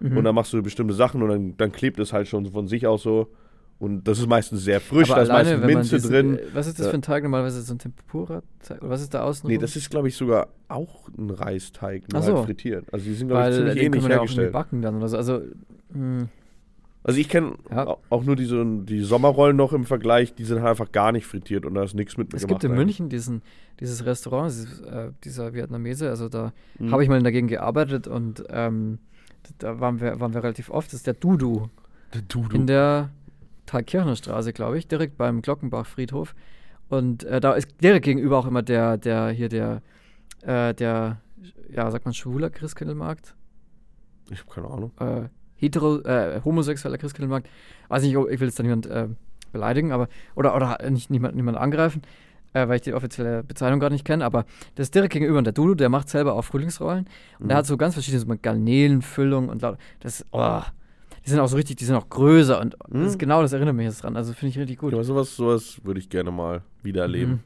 Mhm. und dann machst du bestimmte Sachen und dann, dann klebt es halt schon von sich aus so. Und das ist meistens sehr frisch, Aber da ist alleine, meistens wenn man Minze diesen, drin. äh, Was ist das Ja. für ein Teig normalerweise? So ein Tempura-Teig? Oder was ist da außen? Nee, das ist, glaube ich, sogar auch ein Reisteig, nur Ach so. halt frittiert. Also die sind, glaube ich, Weil ziemlich den ähnlich können wir ja auch hergestellt. backen dann oder so. Also, mh, Also ich kenne Ja. au- auch nur diese, die Sommerrollen noch im Vergleich, die sind halt einfach gar nicht frittiert und da ist nichts mit es gibt in eigentlich. München diesen, dieses Restaurant, dieses, äh, dieser Vietnamese, also da Mhm. habe ich mal dagegen gearbeitet und ähm, da waren wir, waren wir relativ oft. Das ist der Dudu in der Thalkirchner Straße, glaube ich, direkt beim Glockenbach-Friedhof. Und äh, da ist direkt gegenüber auch immer der, der hier der, äh, der, ja, sagt man schwuler Christkindlmarkt? Ich habe keine Ahnung. äh, hetero, äh, homosexueller Christkindlmarkt. Weiß nicht, ich will jetzt da niemand äh, beleidigen, aber oder oder nicht niemand, niemand angreifen, äh, weil ich die offizielle Bezeichnung gar nicht kenne, aber das ist direkt gegenüber und der Dudu, der macht selber auch Frühlingsrollen und der hat so ganz verschiedene so mit Garnelenfüllung und laut- das oh, die sind auch so richtig, die sind auch größer und das ist genau das erinnert mich jetzt dran, also finde ich richtig gut. Ja, aber sowas, sowas würde ich gerne mal wieder erleben. Mhm.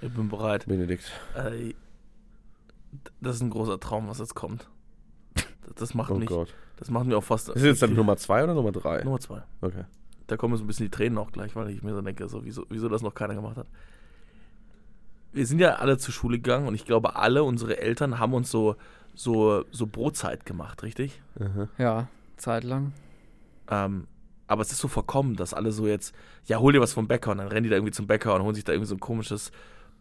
Ich bin bereit. Benedikt. Äh, das ist ein großer Traum, was jetzt kommt. Das, macht Oh mich, Gott. das macht mir auch fast. Ist das jetzt dann Nummer zwei oder Nummer drei? Nummer zwei. Okay. Da kommen so ein bisschen die Tränen auch gleich, weil ich mir so denke, so, wieso, wieso das noch keiner gemacht hat. Wir sind ja alle zur Schule gegangen und ich glaube, alle unsere Eltern haben uns so, so, so Brotzeit gemacht, richtig? Ja, zeitlang. Ähm, aber es ist so verkommen, dass alle so jetzt, ja, hol dir was vom Bäcker und dann rennen die da irgendwie zum Bäcker und holen sich da irgendwie so ein komisches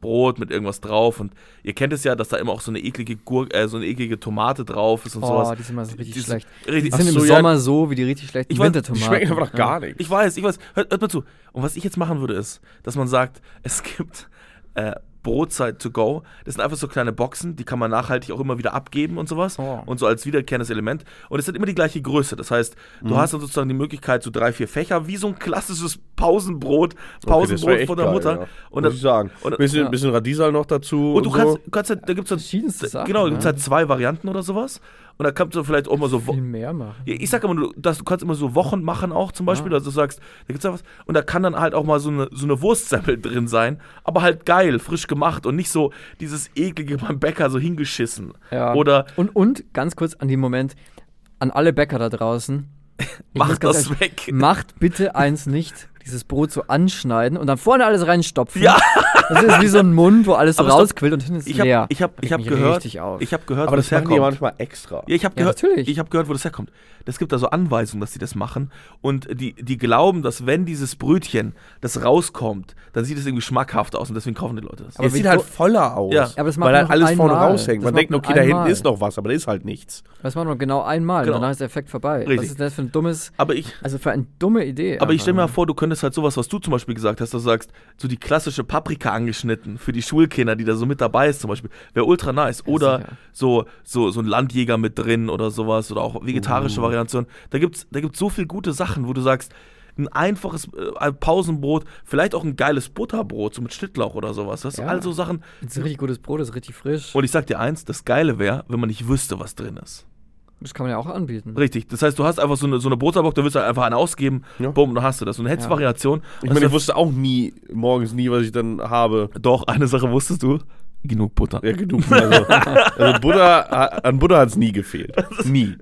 Brot mit irgendwas drauf und ihr kennt es ja, dass da immer auch so eine eklige Gurke, äh, so eine eklige Tomate drauf ist und Oh, sowas. die sind meistens richtig Die sind schlecht. Richtig, Die sind Ach im so, ja. Sommer so wie die richtig schlechten Ich weiß, die Die Wintertomaten. schmecken einfach Ja. gar nichts. Ich weiß, ich weiß. Hört, hört mal zu. Und was ich jetzt machen würde, ist, dass man sagt, es gibt äh, Brotzeit to go. Das sind einfach so kleine Boxen, die kann man nachhaltig auch immer wieder abgeben und sowas. Oh. Und so als wiederkehrendes Element. Und es hat immer die gleiche Größe. Das heißt, du Mhm. hast dann sozusagen die Möglichkeit, so drei, vier Fächer, wie so ein klassisches Pausenbrot, Okay, das Pausenbrot echt von der geil, Mutter. Ja. Und, Muss dann, ich sagen. und- bisschen, ja. bisschen Radiesal noch dazu. und du so. kannst, kannst halt, da gibt es Sachen, genau, da gibt es ja. halt zwei Varianten oder sowas. Und da kannst du vielleicht auch mal so, wo- Viel mehr machen. ich sag immer, dass du kannst immer so Wochen machen auch zum Beispiel, dass du sagst, da gibt's da was und da kann dann halt auch mal so eine, so eine Wurstsemmel drin sein, aber halt geil, frisch gemacht und nicht so dieses eklige beim Bäcker so hingeschissen. Ja. Oder Und, und ganz kurz an den Moment, an alle Bäcker da draußen. Ich muss mach ganz das ehrlich- weg. Macht bitte eins nicht, dieses Brot so anschneiden und dann vorne alles reinstopfen. Ja. Das ist wie so ein Mund, wo alles so Aber rausquillt und hinten ist Ich hab- leer. ich hab- ich hab gehört-. Ich habe gehört, Aber wo das machen die herkommt. manchmal extra. Ja, ich habe Ja, gehört, natürlich. ich habe gehört, wo das herkommt. Es gibt da so Anweisungen, dass die das machen und die, die glauben, dass wenn dieses Brötchen das rauskommt, dann sieht es irgendwie schmackhaft aus und deswegen kaufen die Leute das. Aber es sieht halt vo- voller aus. Ja. Ja, aber das macht weil halt man alles vorne einmal. raushängt. Das Man denkt, okay, da hinten einmal. ist noch was, aber da ist halt nichts. Das macht man genau einmal Genau. und danach ist der Effekt vorbei. Was Richtig. ist das für ein dummes, aber ich, also für eine dumme Idee. Aber ich stelle mir mal einfach. vor, du könntest halt sowas, was du zum Beispiel gesagt hast, dass du sagst, so die klassische Paprika angeschnitten für die Schulkinder, die da so mit dabei ist zum Beispiel, wäre ultra nice. Oder so, so, so ein Landjäger mit drin oder sowas oder auch vegetarische Variationen. Da gibt's, da gibt's so viel gute Sachen, wo du sagst, ein einfaches äh, Pausenbrot, vielleicht auch ein geiles Butterbrot, so mit Schnittlauch oder sowas. Das sind Ja. also Sachen. Das ist ein richtig gutes Brot, das ist richtig frisch. Und ich sag dir eins, das Geile wäre, wenn man nicht wüsste, was drin ist. Das kann man ja auch anbieten. Richtig. Das heißt, du hast einfach so eine, so eine Brotabock, da willst du halt einfach eine ausgeben, Ja. bumm, dann hast du das. Und du hättest Ja. Variation. Ich meine, ich wusste auch nie, morgens nie, was ich dann habe. Doch, eine Sache wusstest du. Genug Butter. Ja, genug. Also, also Butter, an Butter hat es nie gefehlt. Nie.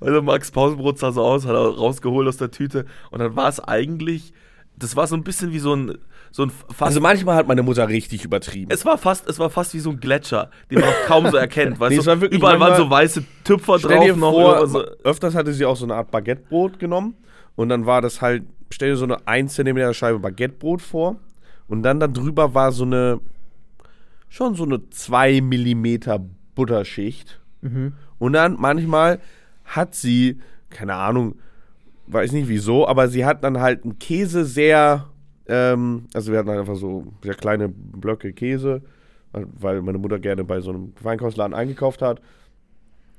Also Max Pausenbrot sah so aus, hat er rausgeholt aus der Tüte. Und dann war es eigentlich, das war so ein bisschen wie so ein, so ein fast, Also manchmal hat meine Mutter richtig übertrieben. es war fast, es war fast wie so ein Gletscher, den man auch kaum so erkennt. Weißt Nee, es war wirklich Überall waren so weiße Tüpfer Stell drauf dir noch. vor, so, öfters hatte sie auch so eine Art Baguettebrot genommen und dann war das halt, stell dir so eine 1 cm Scheibe Baguettebrot vor und dann da drüber war so eine, schon so eine 2 mm Butterschicht und dann manchmal hat sie, keine Ahnung, weiß nicht wieso, aber sie hat dann halt einen Käse sehr, ähm, also wir hatten halt einfach so sehr kleine Blöcke Käse, weil meine Mutter gerne bei so einem Feinkostladen eingekauft hat.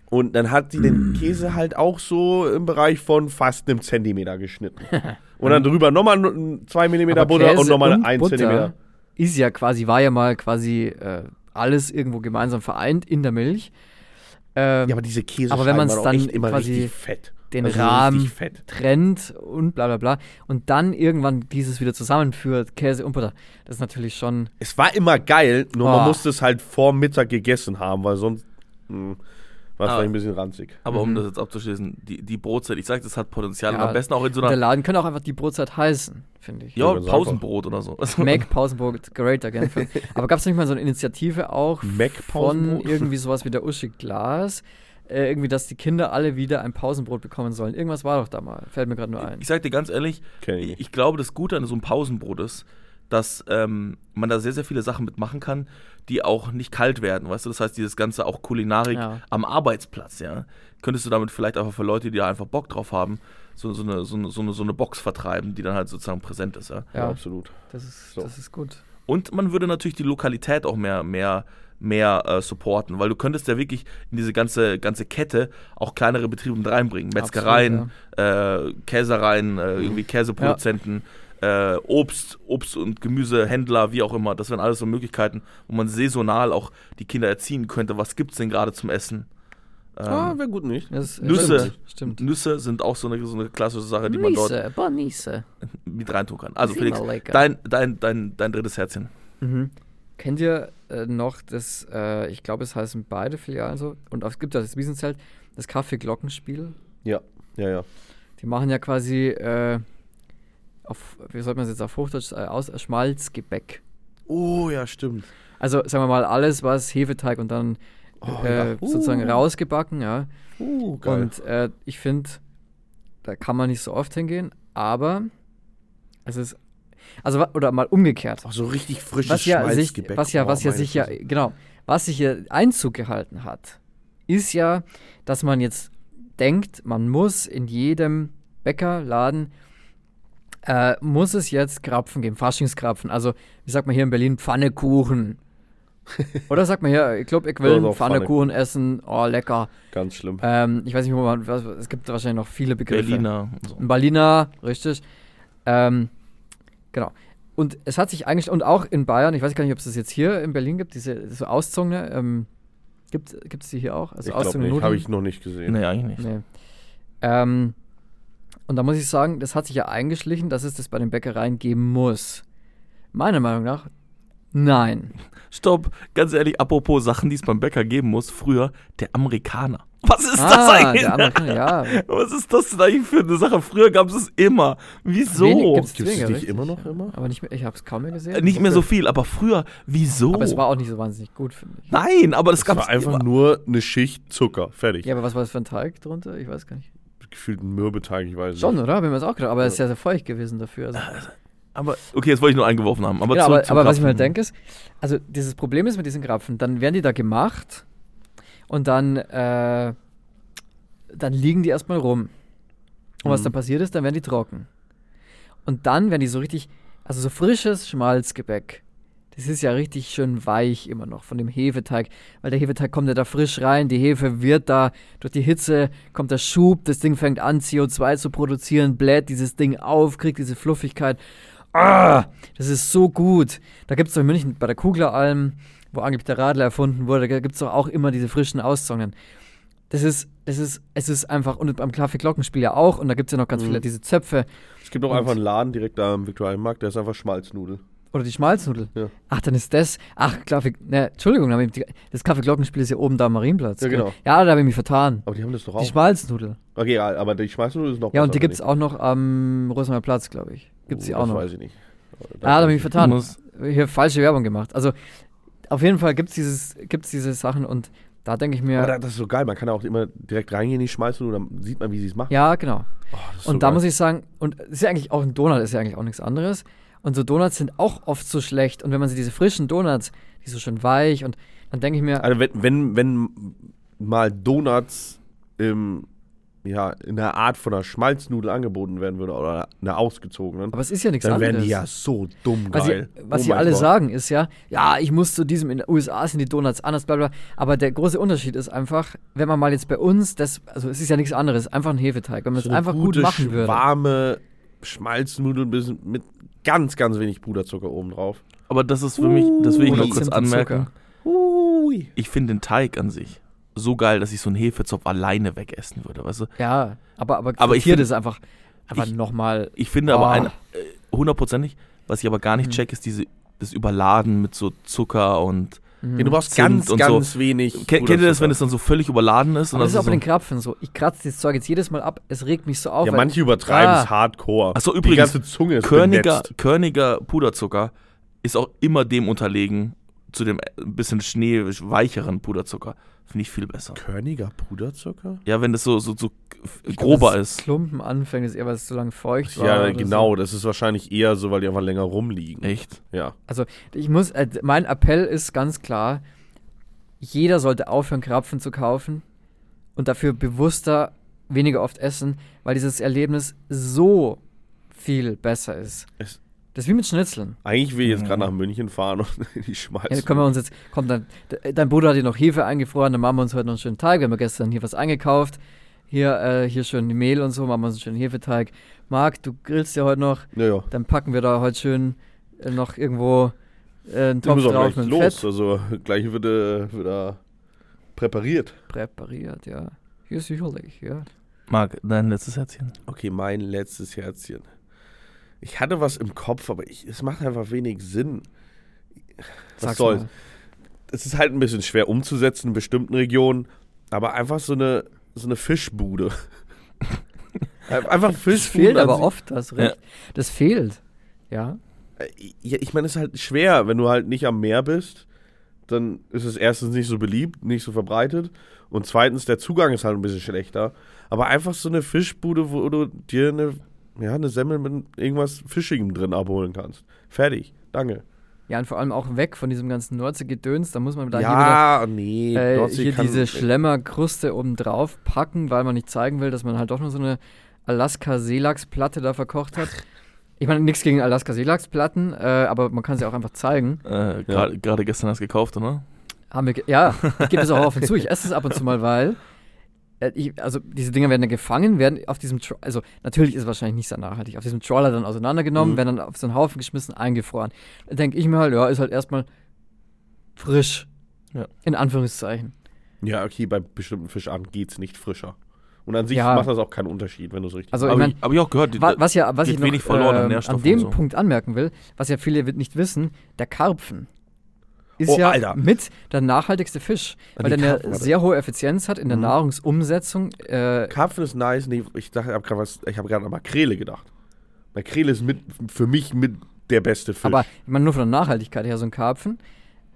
Und dann hat sie den Käse halt auch so im Bereich von fast einem Zentimeter geschnitten. Und dann drüber nochmal 2 Millimeter Aber Butter und Käse nochmal und 1 Butter Zentimeter. Ist ja quasi, war ja mal quasi äh, alles irgendwo gemeinsam vereint in der Milch. Ähm, Ja, aber diese Käse Aber wenn waren auch dann immer quasi fett. den Also Rahmen fett. trennt und bla bla bla. Und dann irgendwann dieses wieder zusammenführt, Käse und Butter. Das ist natürlich schon. Es war immer geil, nur Oh. man musste es halt vor Mittag gegessen haben, weil sonst. Mh, War Ah. vielleicht ein bisschen ranzig. Aber um Mhm. das jetzt abzuschließen, die, die Brotzeit, ich sag, das hat Potenzial. Ja, und am besten auch in so Der einer. Laden könnte auch einfach die Brotzeit heißen, finde ich. Ja, ganz Pausenbrot oder so. Mac Pausenbrot Great Again. Aber gab es nicht mal so eine Initiative auch Mac von irgendwie sowas wie der Uschi Glas? Äh, irgendwie, dass die Kinder alle wieder ein Pausenbrot bekommen sollen. Irgendwas war doch da mal. Fällt mir gerade nur ein. Ich sag dir ganz ehrlich, ich ich glaube, das Gute an so einem Pausenbrot ist, dass ähm, man da sehr, sehr viele Sachen mitmachen kann, die auch nicht kalt werden, weißt du? Das heißt, dieses ganze auch Kulinarik Ja. am Arbeitsplatz, ja. Könntest du damit vielleicht einfach für Leute, die da einfach Bock drauf haben, so, so, eine, so, eine, so, eine, so eine Box vertreiben, die dann halt sozusagen präsent ist, ja. Ja, Ja, absolut. das ist, So. das ist gut. Und man würde natürlich die Lokalität auch mehr, mehr, mehr äh, supporten, weil du könntest ja wirklich in diese ganze, ganze Kette auch kleinere Betriebe mit reinbringen. Metzgereien, äh, Käsereien, äh, irgendwie Käseproduzenten, äh, Obst, Obst- und Gemüsehändler, wie auch immer. Das wären alles so Möglichkeiten, wo man saisonal auch die Kinder erziehen könnte. Was gibt's denn gerade zum Essen? Ähm, ah, wäre gut nicht. Das, Nüsse. Stimmt. stimmt. Nüsse sind auch so eine, so eine klassische Sache, die man dort Nüsse, Bonisse. mit reintun kann. Also Felix, dein, dein, dein, dein drittes Herzchen. Mhm. Kennt ihr äh, noch das, äh, ich glaube, es heißen beide Filialen so, und es gibt ja das Wiesenzelt, das Kaffee-Glockenspiel. Ja, ja, ja. Die machen ja quasi äh, auf, wie soll man es jetzt auf Hochdeutsch äh, aus, Schmalzgebäck. Oh, ja, stimmt. Also sagen wir mal, alles was Hefeteig und dann Oh, äh, ja. sozusagen Uh. rausgebacken, ja. Uh, geil. Und äh, ich finde, da kann man nicht so oft hingehen, aber es ist, also oder mal umgekehrt. Ach, so richtig frisches was ja sich, Schmalzgebäck. was ja, Oh, was ja sich ja, genau, was sich hier Einzug gehalten hat, ist ja, dass man jetzt denkt, man muss in jedem Bäckerladen äh, muss es jetzt Krapfen geben, Faschingskrapfen. Also, wie sagt man hier in Berlin, Pfannekuchen. Oder sagt man hier, ich glaube, ich will doch, Pfannekuchen essen, oh, lecker. Ganz schlimm. Ähm, ich weiß nicht, wo man, was, es gibt wahrscheinlich noch viele Begriffe. Berliner und so. Ein Berliner, richtig. Ähm, genau. Und es hat sich eigentlich, und auch in Bayern, ich weiß gar nicht, ob es das jetzt hier in Berlin gibt, diese so auszogene, ähm, gibt es die hier auch? Also ich glaube nicht. Habe ich noch nicht gesehen. Nee, eigentlich nicht. Nee. Ähm, und da muss ich sagen, das hat sich ja eingeschlichen, dass es das bei den Bäckereien geben muss. Meiner Meinung nach, nein. Stopp, ganz ehrlich, apropos Sachen, die es beim Bäcker geben muss, früher der Amerikaner. Was ist das ah, eigentlich? der Amerikaner, ja. Was ist das denn eigentlich für eine Sache? Früher gab es es immer. Wieso? Gibt es nicht richtig, immer noch immer? Aber nicht mehr, ich habe es kaum mehr gesehen. Nicht mehr so viel, aber früher, wieso? Aber es war auch nicht so wahnsinnig gut, finde ich. Nein, aber das Es gab war einfach nur eine Schicht Zucker. Fertig. Ja, aber was war das für ein Teig drunter? Ich weiß gar nicht. Gefühlt ein Mürbeteig, ich weiß Schon, nicht. oder? Haben wir es auch gedacht. Aber es ist ja sehr feucht gewesen dafür. Also. Aber, okay, jetzt wollte ich nur eingeworfen haben. Aber, ja, aber, aber was ich mir halt denke ist, also dieses Problem ist mit diesen Krapfen, dann werden die da gemacht und dann, äh, dann liegen die erstmal rum. Und was Mhm. dann passiert ist, dann werden die trocken. Und dann werden die so richtig, also so frisches Schmalzgebäck. Das ist ja richtig schön weich immer noch von dem Hefeteig, weil der Hefeteig kommt ja da frisch rein, die Hefe wird da, durch die Hitze kommt der Schub, das Ding fängt an CO2 zu produzieren, bläht dieses Ding auf, kriegt diese Fluffigkeit. Ah, das ist so gut. Da gibt es doch in München bei der Kugleralm, wo angeblich der Radler erfunden wurde, da gibt es doch auch immer diese frischen Auszungen. Das ist, das ist, es ist einfach, und beim Kaffee-Glockenspiel ja auch, und da gibt es ja noch ganz Mhm. viele, diese Zöpfe Es gibt auch Und- einfach einen Laden direkt da am Viktualienmarkt, der ist einfach Schmalznudel. Oder die Schmalznudel. Ja. Ach, dann ist das, ach, Kaffee, ne, Entschuldigung, da hab ich die- das Kaffee-Glockenspiel ist ja oben da am Marienplatz. Ja, genau. Ja, da habe ich mich vertan. Aber die haben das doch Die auch. Schmalznudel. Okay, ja, aber die Schmalznudel ist noch Ja, und die gibt es auch noch am Rosenheimer Platz, glaube ich. Gibt es Oh, die auch das noch. weiß ich nicht. Aber Ah, da habe ich mich vertan. musst, Hier falsche Werbung gemacht. Also, auf jeden Fall gibt es dieses, gibt's diese Sachen und da denke ich mir, Aber da- das ist so geil, man kann auch immer direkt reingehen in die Schmalznudel, dann sieht man, wie sie es machen. ja, genau. Oh, das Und so da geil. muss ich sagen, und es ist ja eigentlich auch ein Donut, ist ja eigentlich auch nichts anderes. Und so Donuts sind auch oft so schlecht. Und wenn man sie diese frischen Donuts, die so schön weich und dann denke ich mir, Also wenn, wenn, wenn mal Donuts im, ja, in der Art von einer Schmalznudel angeboten werden würde oder einer ausgezogenen, aber es ist ja nichts dann anderes. wären die ja so dumm Was, geil. sie, was Oh sie alle Gott. sagen ist ja, ja, ich muss zu diesem, in den USA sind die Donuts anders, bla bla. Aber der große Unterschied ist einfach, wenn man mal jetzt bei uns, das, also es ist ja nichts anderes, einfach ein Hefeteig. Wenn man es So einfach gut gute, machen würde. warme Schmalznudel bis- mit ganz, ganz wenig Puderzucker oben drauf. aber das ist für mich, das will ich nur kurz anmerken. Ui. Ich finde den Teig an sich so geil, dass ich so einen Hefezopf alleine wegessen würde, weißt du? Ja, aber, aber, Aber ich frittiert find- ist einfach, einfach nochmal. Ich finde aber Ah. ein, äh, hundertprozentig, was ich aber gar nicht Mhm. check, ist diese, das Überladen mit so Zucker und Ja, du brauchst Zimt ganz, und ganz so. wenig. Kennt, kennt ihr das, wenn es dann so völlig überladen ist? Und Aber das ist auch bei den so, Krapfen so. Ich kratze das Zeug jetzt jedes Mal ab. Es regt mich so auf. Ja, manche übertreiben Ah. es hardcore. Ach so, Die übrigens, ganze Zunge ist Körniger. Körniger Puderzucker ist auch immer dem unterlegen zu dem ein bisschen schneeweicheren Puderzucker. Finde ich viel besser. Körniger Puderzucker? Ja, wenn das so, so, so Ich glaub, grober dass ist. Klumpen anfängt, ist eher, weil es zu lange feucht war. Ja, genau. Das ist wahrscheinlich eher so, weil die einfach länger rumliegen. Echt? Ja. Also ich muss, äh, mein Appell ist ganz klar, jeder sollte aufhören, Krapfen zu kaufen und dafür bewusster weniger oft essen, weil dieses Erlebnis so viel besser ist. Es- das ist wie mit Schnitzeln. Eigentlich will ich jetzt Mhm. gerade nach München fahren und die Ja, schmeißen. können wir uns jetzt, kommt dann, de- dein Bruder hat hier noch Hefe eingefroren, dann machen wir uns heute noch einen schönen Teig. Wir haben ja gestern hier was eingekauft. Hier, äh, hier schön Mehl und so, machen wir uns einen schönen Hefeteig. Marc, du grillst ja heute noch, ja, ja. dann packen wir da heute schön äh, noch irgendwo äh, einen Topf muss auch drauf gleich mit los. Fett. Also gleich wird, äh, wird er präpariert. Präpariert, ja. Hier sicherlich, ja. Marc, dein letztes Herzchen. Okay, mein letztes Herzchen. Ich hatte was im Kopf, aber ich, es macht einfach wenig Sinn. Was Sag's soll's? mal. Es ist halt ein bisschen schwer umzusetzen in bestimmten Regionen, aber einfach so eine, so eine Fischbude. einfach Das Fischbude. fehlt an aber oft, das recht. Das fehlt. Ja. Äh, Ja, ich meine, es ist halt schwer, wenn du halt nicht am Meer bist, dann ist es erstens nicht so beliebt, nicht so verbreitet und zweitens der Zugang ist halt ein bisschen schlechter. Aber einfach so eine Fischbude, wo du dir eine, ja, eine Semmel mit irgendwas Fischigem drin abholen kannst. Fertig. Danke. Ja, und vor allem auch weg von diesem ganzen Nordsee-Gedöns. Da muss man da ja, nee. hier wieder äh, Nordsee hier kann- diese Schlemmerkruste oben drauf packen, weil man nicht zeigen will, dass man halt doch nur so eine Alaska-Seelachsplatte da verkocht hat. Ich meine, nichts gegen Alaska-Seelachsplatten, äh, aber man kann sie auch einfach zeigen. Äh, Gerade gerade gestern hast du gekauft, oder? Haben wir ge- ja, ich gebe es auch offen zu. Ich esse es ab und zu mal, weil äh, ich, also diese Dinger werden ja gefangen, werden auf diesem, Tro also natürlich ist es wahrscheinlich nicht sehr nachhaltig, auf diesem Trawler dann auseinandergenommen, Mhm. werden dann auf so einen Haufen geschmissen, eingefroren. Da denke ich mir halt, ja, ist halt erstmal frisch. Ja. In Anführungszeichen. Ja, okay, bei bestimmten Fischarten geht es nicht frischer. Und an sich Ja. macht das auch keinen Unterschied, wenn du es richtig Also ich mein, ich, ich auch gehört, wa was ja, was ich noch verloren an ähm, an dem so. Punkt anmerken will, was ja viele nicht wissen, der Karpfen ist Oh, ja Alter. mit der nachhaltigste Fisch, weil der eine Karpfen, warte. sehr hohe Effizienz hat in der Mhm. Nahrungsumsetzung. Äh, Karpfen ist nice. Nee, ich dachte, ich habe gerade gerade an Makrele gedacht. Makrele ist mit, für mich mit der beste Fisch. Aber ich meine, nur von der Nachhaltigkeit her, so ein Karpfen,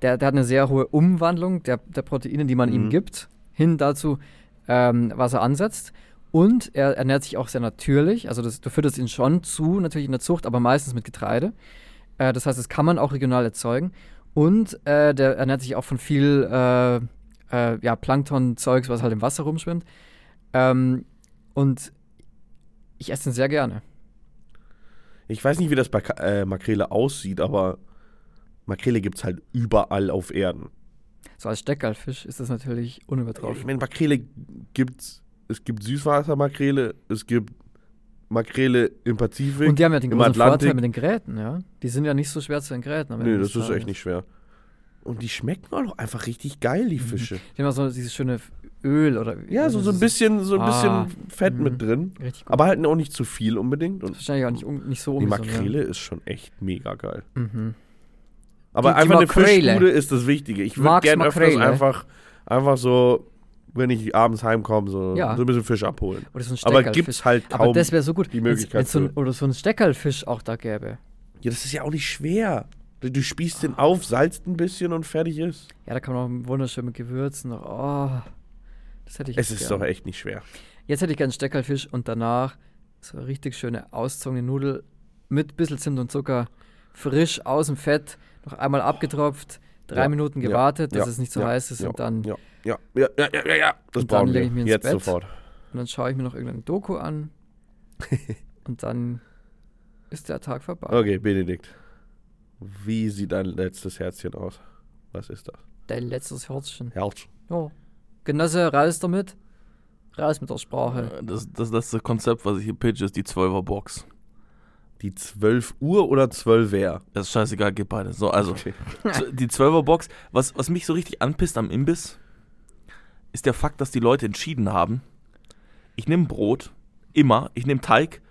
der, der hat eine sehr hohe Umwandlung der, der Proteine, die man ihm Mhm. gibt, hin dazu, ähm, was er ansetzt. Und er ernährt sich auch sehr natürlich. Also das, du fütterst ihn schon zu, natürlich in der Zucht, aber meistens mit Getreide. Äh, das heißt, das kann man auch regional erzeugen. Und äh, der ernährt sich auch von viel äh, äh, ja, Plankton-Zeugs, was halt im Wasser rumschwimmt. Ähm, und ich esse den sehr gerne. Ich weiß nicht, wie das bei äh, Makrele aussieht, aber Makrele gibt es halt überall auf Erden. So als Steckerlfisch ist das natürlich unübertroffen. Ich meine, Makrele gibt's. Es gibt Süßwassermakrele, es gibt Makrele im Pazifik. Und die haben ja den großen Vorteil Atlantik. mit den Gräten, ja. Die sind ja nicht so schwer zu entgräten. am Nee, das ist echt nicht schwer. Und die schmecken auch einfach richtig geil, die Fische. Die haben auch so dieses schöne Öl oder. Ja, so, so ein bisschen, so ein Ah. bisschen Fett Mhm. mit drin. Richtig gut. Aber halt auch nicht zu viel unbedingt. Und wahrscheinlich auch nicht, un- nicht so die ungesund. Makrele ist schon echt mega geil. Mhm. Aber Die- die einfach eine Makrele. Fischbude ist das Wichtige. Ich würde gerne öfters einfach, einfach so, wenn ich abends heimkomme, so, Ja. so ein bisschen Fisch abholen. Oder so ein Aber gibt's halt kaum. Aber das wäre so gut, die wenn's- Möglichkeit wenn's so ein, oder so ein Steckerlfisch auch da gäbe. ja, das ist ja auch nicht schwer. Du, du spießt den auf, salzt ein bisschen und fertig ist. Ja, da kann man auch wunderschön mit Gewürzen noch. Oh, das hätte ich Es ist gern. doch echt nicht schwer. Jetzt hätte ich gerne Steckerlfisch und danach so eine richtig schöne auszogene Nudel mit bisschen Zimt und Zucker, frisch aus dem Fett, noch einmal abgetropft, drei Ja, Minuten ja, gewartet, dass ja, es nicht so ja, heiß ist ja, und dann Ja, ja, ja, ja, ja. Das Und dann brauchen wir. ich mich ins Jetzt Bett. sofort. Und dann schaue ich mir noch irgendeine Doku an. und dann ist der Tag vorbei. Okay, Benedikt. Wie sieht dein letztes Herzchen aus? Was ist das? Dein letztes Herzchen. Herz. Ja. Genosse, raus damit. Raus mit der Sprache. Äh, Das, das, das ist das Konzept, was ich hier pitch, ist die 12er Box. Die 12 Uhr oder 12 wer? Das ist scheißegal, geht beide. So, also, Okay. die 12er Box, was, was mich so richtig anpisst am Imbiss, ist der Fakt, dass die Leute entschieden haben, ich nehme Brot, immer, ich nehme Teig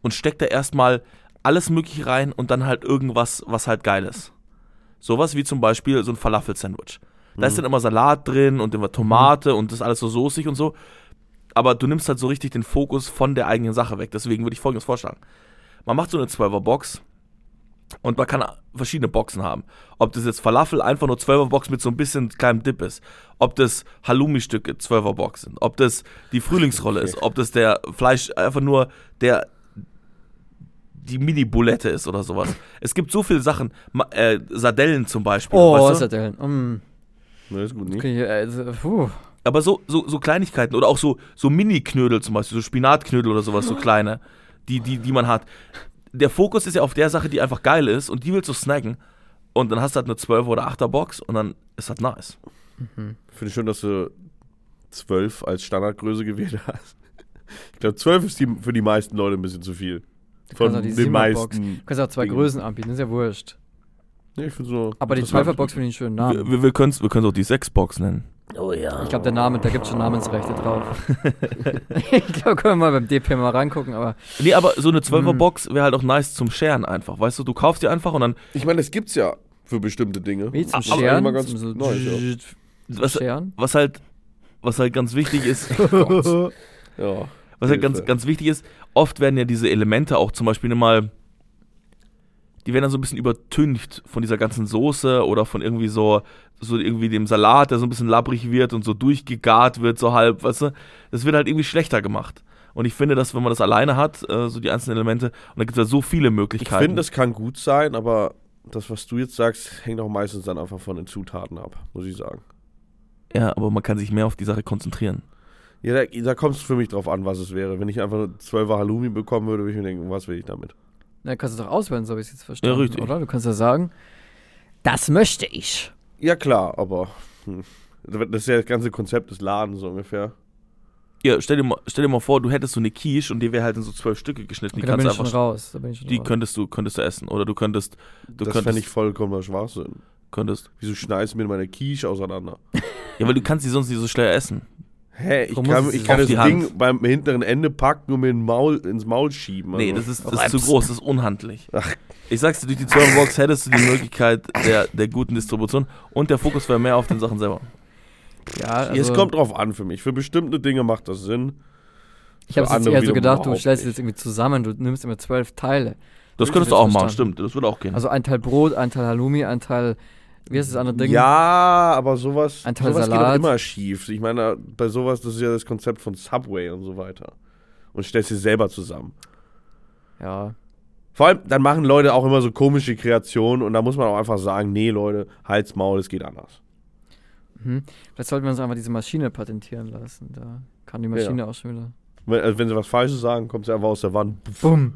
und steck da erstmal alles mögliche rein und dann halt irgendwas, was halt geil ist. Sowas wie zum Beispiel so ein Falafel-Sandwich. Da ist dann immer Salat drin und immer Tomate und das ist alles so soßig und so. Aber du nimmst halt so richtig den Fokus von der eigenen Sache weg. Deswegen würde ich folgendes vorschlagen. Man macht so eine 12er Box und man kann verschiedene Boxen haben. Ob das jetzt Falafel einfach nur 12er Box mit so ein bisschen kleinem Dip ist, ob das Halloumi-Stücke 12er Box sind, ob das die Frühlingsrolle ist, ob das der Fleisch einfach nur der die Mini-Bulette ist oder sowas. Es gibt so viele Sachen. Ma äh, Sardellen zum Beispiel. Oh, weißt du? Sardellen. Mm. Ne, ist gut, nicht? Okay, also, puh. Aber so, so, so Kleinigkeiten oder auch so, so Mini-Knödel zum Beispiel, so Spinatknödel oder sowas, so kleine, die, die, die man hat. Der Fokus ist ja auf der Sache, die einfach geil ist und die willst du snacken. Und dann hast du halt eine 12 oder 8er Box und dann ist das nice. Finde ich schön, dass du 12 als Standardgröße gewählt hast. Ich glaube, 12 ist die, für die meisten Leute ein bisschen zu viel. Von kannst auch die den meisten. Du kannst auch zwei Dingen. Größen anbieten, ist ja wurscht. Nee, ich finde so. Aber die interessant. 12er-Box finde ich einen schönen Wir, Namen. wir, wir können es wir können's auch die 6-Box nennen. Oh ja. Ich glaube, der Name, da gibt es schon Namensrechte drauf. ich glaube, können wir mal beim DP mal reingucken, aber Nee, aber so eine 12er Mhm. Box wäre halt auch nice zum Scheren einfach. Weißt du, du kaufst die einfach und dann. Ich meine, das gibt's ja für bestimmte Dinge. wie zum Scheren, immer ganz zum so neu, ja. Was, Scheren. was halt. Was halt ganz wichtig ist, Ja. was halt ganz, ganz wichtig ist, oft werden ja diese Elemente auch zum Beispiel mal, die werden dann so ein bisschen übertüncht von dieser ganzen Soße oder von irgendwie so, so irgendwie dem Salat, der so ein bisschen labbrig wird und so durchgegart wird, so halb, weißt du, das wird halt irgendwie schlechter gemacht. Und ich finde, dass wenn man das alleine hat, äh, so die einzelnen Elemente, und da gibt es ja so viele Ich Möglichkeiten. finde, das kann gut sein, aber das, was du jetzt sagst, hängt auch meistens dann einfach von den Zutaten ab, muss ich sagen. ja, aber man kann sich mehr auf die Sache konzentrieren. Ja, da, da kommt es für mich drauf an, was es wäre. Wenn ich einfach nur 12er Halloumi bekommen würde, würde ich mir denken, was will ich damit? Na, kannst du doch auswählen, so habe ich es jetzt verstanden. Ja, richtig. Oder? Du kannst ja sagen, das möchte ich. Ja, klar, aber hm, das ist ja das ganze Konzept des Ladens so ungefähr. Ja, stell dir mal, stell dir mal vor, du hättest so eine Quiche und die wäre halt in so zwölf Stücke geschnitten. Okay, die kannst ich du schon einfach, raus. Da bin ich schon die raus. könntest du, könntest du essen. Oder du könntest, du das fände könntest, ich vollkommener Schwachsinn. könntest. Wieso schneidest du mir meine Quiche auseinander? Ja, weil du kannst die sonst nicht so schnell essen. Hä, ich Warum kann, muss es ich kann auf das die Ding Hand? beim hinteren Ende packen und mir in Maul, ins Maul schieben. Nee, also. das ist, das ist zu groß, das ist unhandlich. Ach. Ich sag's dir, durch die 12 Box hättest du die Möglichkeit der, der guten Distribution und der Fokus wäre mehr auf den Sachen selber. Ja, also, es kommt drauf an für mich. Für bestimmte Dinge macht das Sinn. ich habe jetzt eher so gedacht, du stellst jetzt irgendwie zusammen, du nimmst immer zwölf Teile. Das könntest du auch machen, verstanden. stimmt. Das würde auch gehen. Also ein Teil Brot, ein Teil Halloumi, ein Teil, wie heißt das andere Ding? Ja, aber sowas, Ein Teil sowas geht Salat. immer schief. Ich meine, bei sowas, das ist ja das Konzept von Subway und so weiter. Und stellst sie selber zusammen. Ja. Vor allem, dann machen Leute auch immer so komische Kreationen und da muss man auch einfach sagen, nee, Leute, Hals, Maul, es geht anders. Mhm. Vielleicht sollten wir uns einfach diese Maschine patentieren lassen. Da kann die Maschine auch schon wieder. Wenn, also wenn sie was Falsches sagen, kommt sie einfach aus der Wand. Bumm.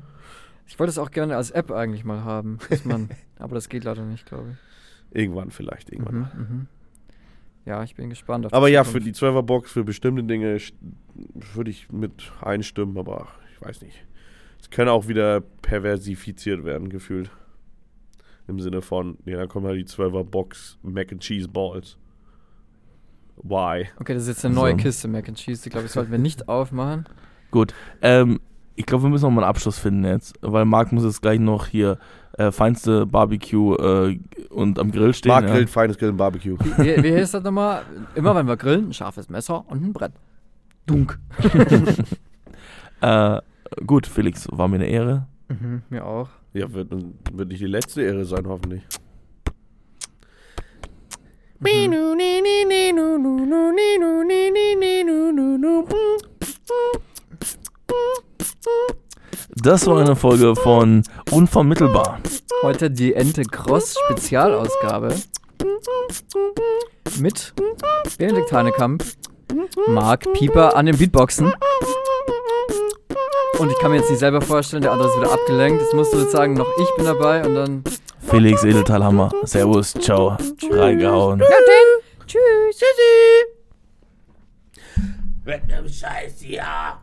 Ich wollte es auch gerne als App eigentlich mal haben. Dass man, aber das geht leider nicht, glaube ich. Irgendwann vielleicht, irgendwann. Mhm, mhm. Ja, ich bin gespannt. Auf Aber ja, für die 12er Box, für bestimmte Dinge würde ich mit einstimmen, aber ich weiß nicht. Es kann auch wieder perversifiziert werden, gefühlt. Im Sinne von, ja, dann kommen halt die 12er Box Mac and Cheese Balls. Why? Okay, das ist jetzt eine neue So. Kiste Mac and Cheese. Die glaube ich sollten wir nicht aufmachen. Gut. Ähm, ich glaube, wir müssen noch mal einen Abschluss finden jetzt, weil Marc muss jetzt gleich noch hier äh, feinste Barbecue äh, und am Grill stehen. Mark ja. grillt feines Grillen Barbecue. Wie, wie heißt das nochmal? Immer wenn wir grillen, ein scharfes Messer und ein Brett. Dunk. Äh, gut, Felix, war mir eine Ehre. Mhm, mir auch. Ja, wird, wird nicht die letzte Ehre sein, hoffentlich. Das war eine Folge von Unvermittelbar. Heute die Ente Cross Spezialausgabe. Mit Benedikt Hanekamp, Marc Pieper an den Beatboxen. Und ich kann mir jetzt nicht selber vorstellen, der andere ist wieder abgelenkt. Jetzt musst du jetzt sagen, noch ich bin dabei und dann. Felix Edeltalhammer. Servus, ciao. Reingehauen. Tschüss. Mit nem Scheiß, ja.